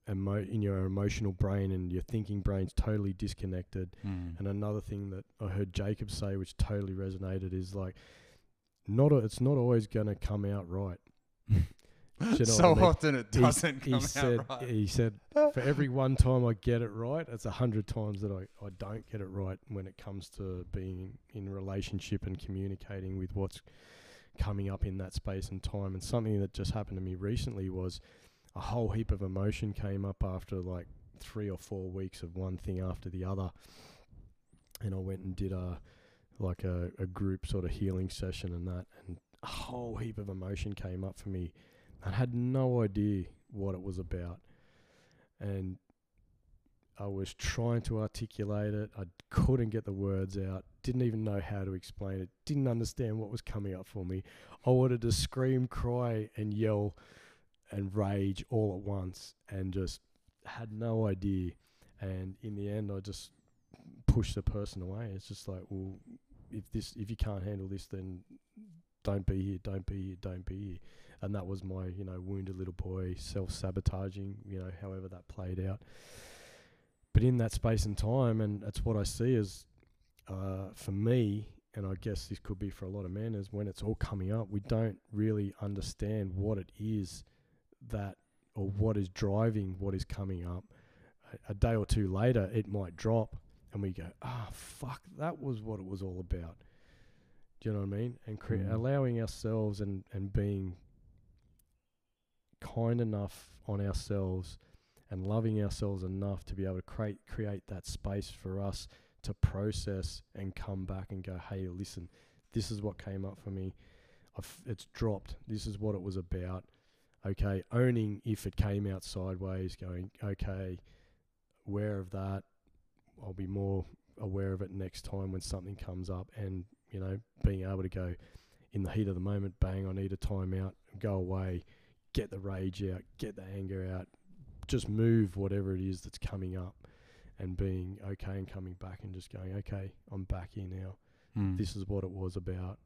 emo- in your emotional brain and your thinking brain's totally disconnected. Mm. And another thing that I heard Jacob say, which totally resonated, is like, not a, it's not always going to come out right. you know so I mean? often it He- doesn't he come said, out right. He said, for every one time I get it right, it's a hundred times that I, I don't get it right when it comes to being in relationship and communicating with what's coming up in that space and time. And something that just happened to me recently was a whole heap of emotion came up after like three or four weeks of one thing after the other. And I went and did a like a, a group sort of healing session and that and a whole heap of emotion came up for me. I had no idea what it was about. And I was trying to articulate it. I couldn't get the words out. Didn't even know how to explain it. Didn't understand what was coming up for me. I wanted to scream, cry, and yell and rage all at once and just had no idea. And in the end, I just pushed the person away. It's just like, well, if this, if you can't handle this, then don't be here, don't be here, don't be here. And that was my, you know, wounded little boy self sabotaging, you know, however that played out. But in that space and time, and that's what I see as, uh, for me, and I guess this could be for a lot of men, is when it's all coming up, we don't really understand what it is that, or what is driving what is coming up. A, a day or two later, it might drop, and we go, ah, fuck, that was what it was all about. Do you know what I mean? And cre- Mm. allowing ourselves and, and being kind enough on ourselves and loving ourselves enough to be able to create create that space for us to process and come back and go, hey, listen, this is what came up for me. I've, it's dropped. This is what it was about. Okay, owning if it came out sideways, going, okay, aware of that. I'll be more aware of it next time when something comes up, and you know, being able to go in the heat of the moment, bang, I need a timeout, go away, get the rage out, get the anger out, just move whatever it is that's coming up, and being okay and coming back and just going, okay, I'm back here now. Mm. This is what it was about.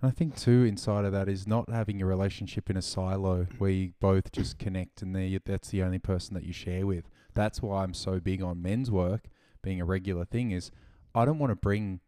And I think too, inside of that is not having a relationship in a silo where you both just connect and there that's the only person that you share with. That's why I'm so big on men's work being a regular thing. Is I don't want to bring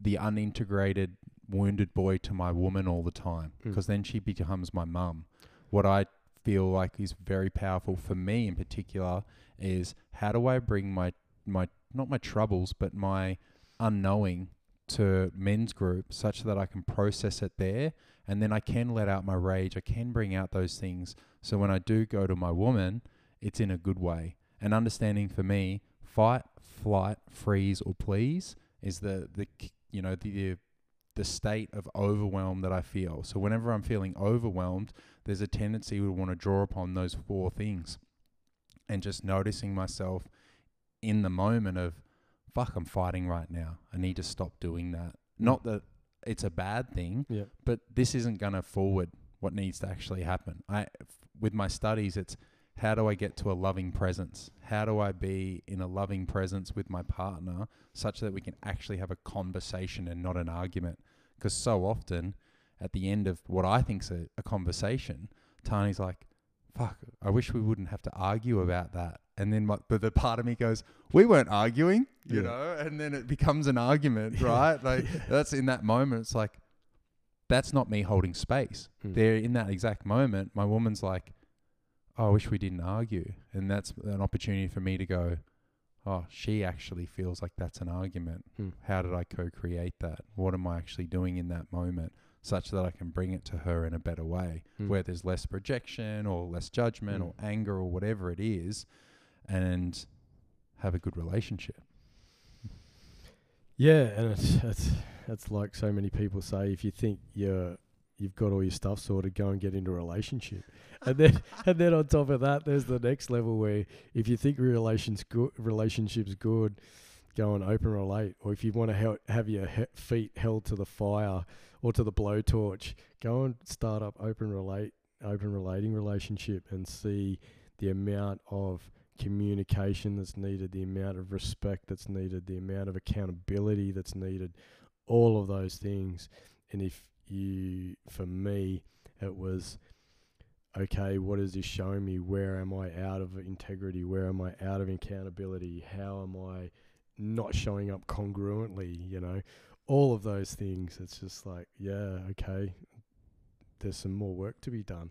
the unintegrated wounded boy to my woman all the time Mm. because then she becomes my mum. What I feel like is very powerful for me in particular is how do I bring my my not my troubles but my unknowing to men's group such that I can process it there and then I can let out my rage. I can bring out those things. So when I do go to my woman, it's in a good way. And understanding for me, fight, flight, freeze, or please is the the you know the the state of overwhelm that I feel. So whenever I'm feeling overwhelmed, there's a tendency to want to draw upon those four things, and just noticing myself in the moment of fuck, I'm fighting right now. I need to stop doing that. Not that it's a bad thing, Yeah. but this isn't going to forward what needs to actually happen. I, f- with my studies, it's how do I get to a loving presence? How do I be in a loving presence with my partner such that we can actually have a conversation and not an argument? Because so often, at the end of what I think's a, a conversation, Tani's like, "Fuck, I wish we wouldn't have to argue about that." And then, my, but the part of me goes, "We weren't arguing, you Yeah. know." And then it becomes an argument, right? Like that's in that moment. It's like that's not me holding space. Mm. There, in that exact moment, my woman's like, oh, "I wish we didn't argue," and that's an opportunity for me to go, "Oh, she actually feels like that's an argument. Mm. How did I co-create that? What am I actually doing in that moment?" Such that I can bring it to her in a better way, Mm. where there's less projection or less judgment Mm. or anger or whatever it is, and have a good relationship. Yeah, and it's it's it's like so many people say. If you think you're you've got all your stuff sorted, go and get into a relationship, and then and then on top of that, there's the next level where if you think relations good, relationships good, go and open relate, or if you want to have your he- feet held to the fire or to the blowtorch, go and start up open relate, open relating relationship, and see the amount of communication that's needed, the amount of respect that's needed, the amount of accountability that's needed, all of those things. And if you, for me, it was okay, what is this showing me? Where am I out of integrity? Where am I out of accountability? How am I not showing up congruently? You know, all of those things. It's just like, yeah, okay, there's some more work to be done.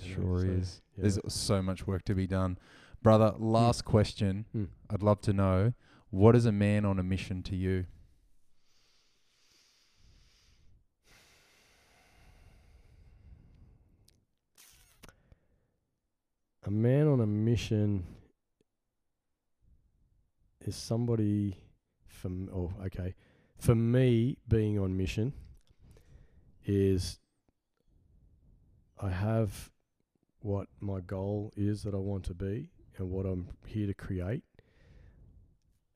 know, Sure so, is. yeah. There's so much work to be done. Brother, last question. Mm. I'd love to know what is a man on a mission to you? a man on a mission is somebody from oh okay for me being on mission is I have what my goal is that I want to be and what I'm here to create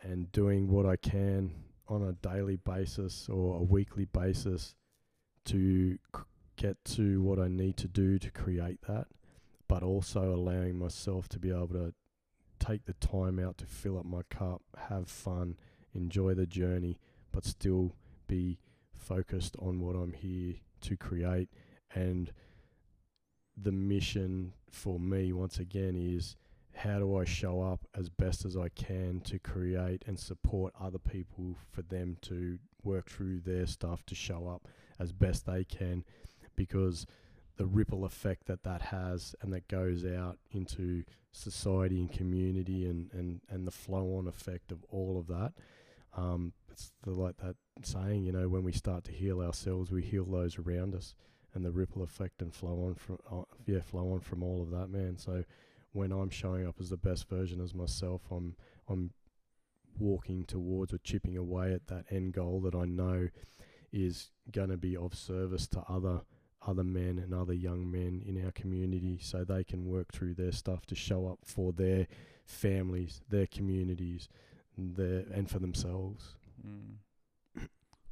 and doing what I can on a daily basis or a weekly basis to c- get to what I need to do to create that but also allowing myself to be able to take the time out to fill up my cup, have fun, enjoy the journey, but still be focused on what I'm here to create. And the mission for me, once again, is how do I show up as best as I can to create and support other people for them to work through their stuff to show up as best they can because the ripple effect that that has and that goes out into society and community and, and, and the flow on effect of all of that. Um, it's the, like that saying, you know, when we start to heal ourselves, we heal those around us and the ripple effect and flow on from, uh, yeah, flow on from all of that, man. So when I'm showing up as the best version as myself, I'm, I'm walking towards or chipping away at that end goal that I know is going to be of service to other other men and other young men in our community so they can work through their stuff to show up for their families, their communities, their, and for themselves. Mm.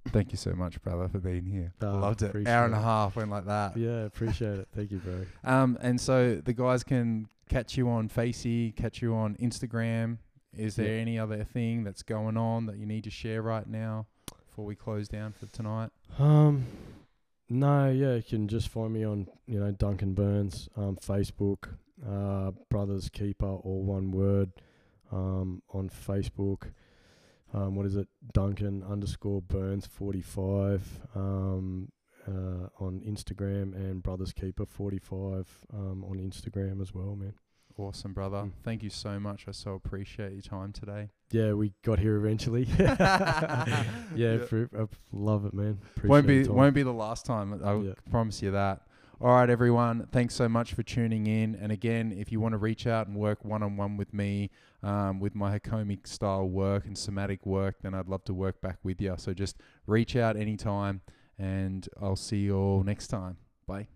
Thank you so much, brother, for being here. Ah, Loved it. Hour and a half went like that. Yeah, appreciate it. Thank you, bro. Um, and so the guys can catch you on Facey, catch you on Instagram. Is there Yeah. any other thing that's going on that you need to share right now before we close down for tonight? Um, no, yeah, you can just find me on you know Duncan Burns, um, Facebook, uh, Brothers Keeper, all one word, um, on Facebook. Um, what is it? Duncan underscore Burns forty five. Um, uh, on Instagram and Brothers Keeper forty five. Um, on Instagram as well, man. Awesome, brother. Mm. Thank you so much. I so appreciate your time today. Yeah, we got here eventually. yeah, pr- I love it, man. won't be won't be the last time. I promise you that. All right, everyone. Thanks so much for tuning in. And again, if you want to reach out and work one on one with me, um, with my Hakomi style work and somatic work, then I'd love to work back with you. So just reach out anytime, and I'll see you all next time. Bye.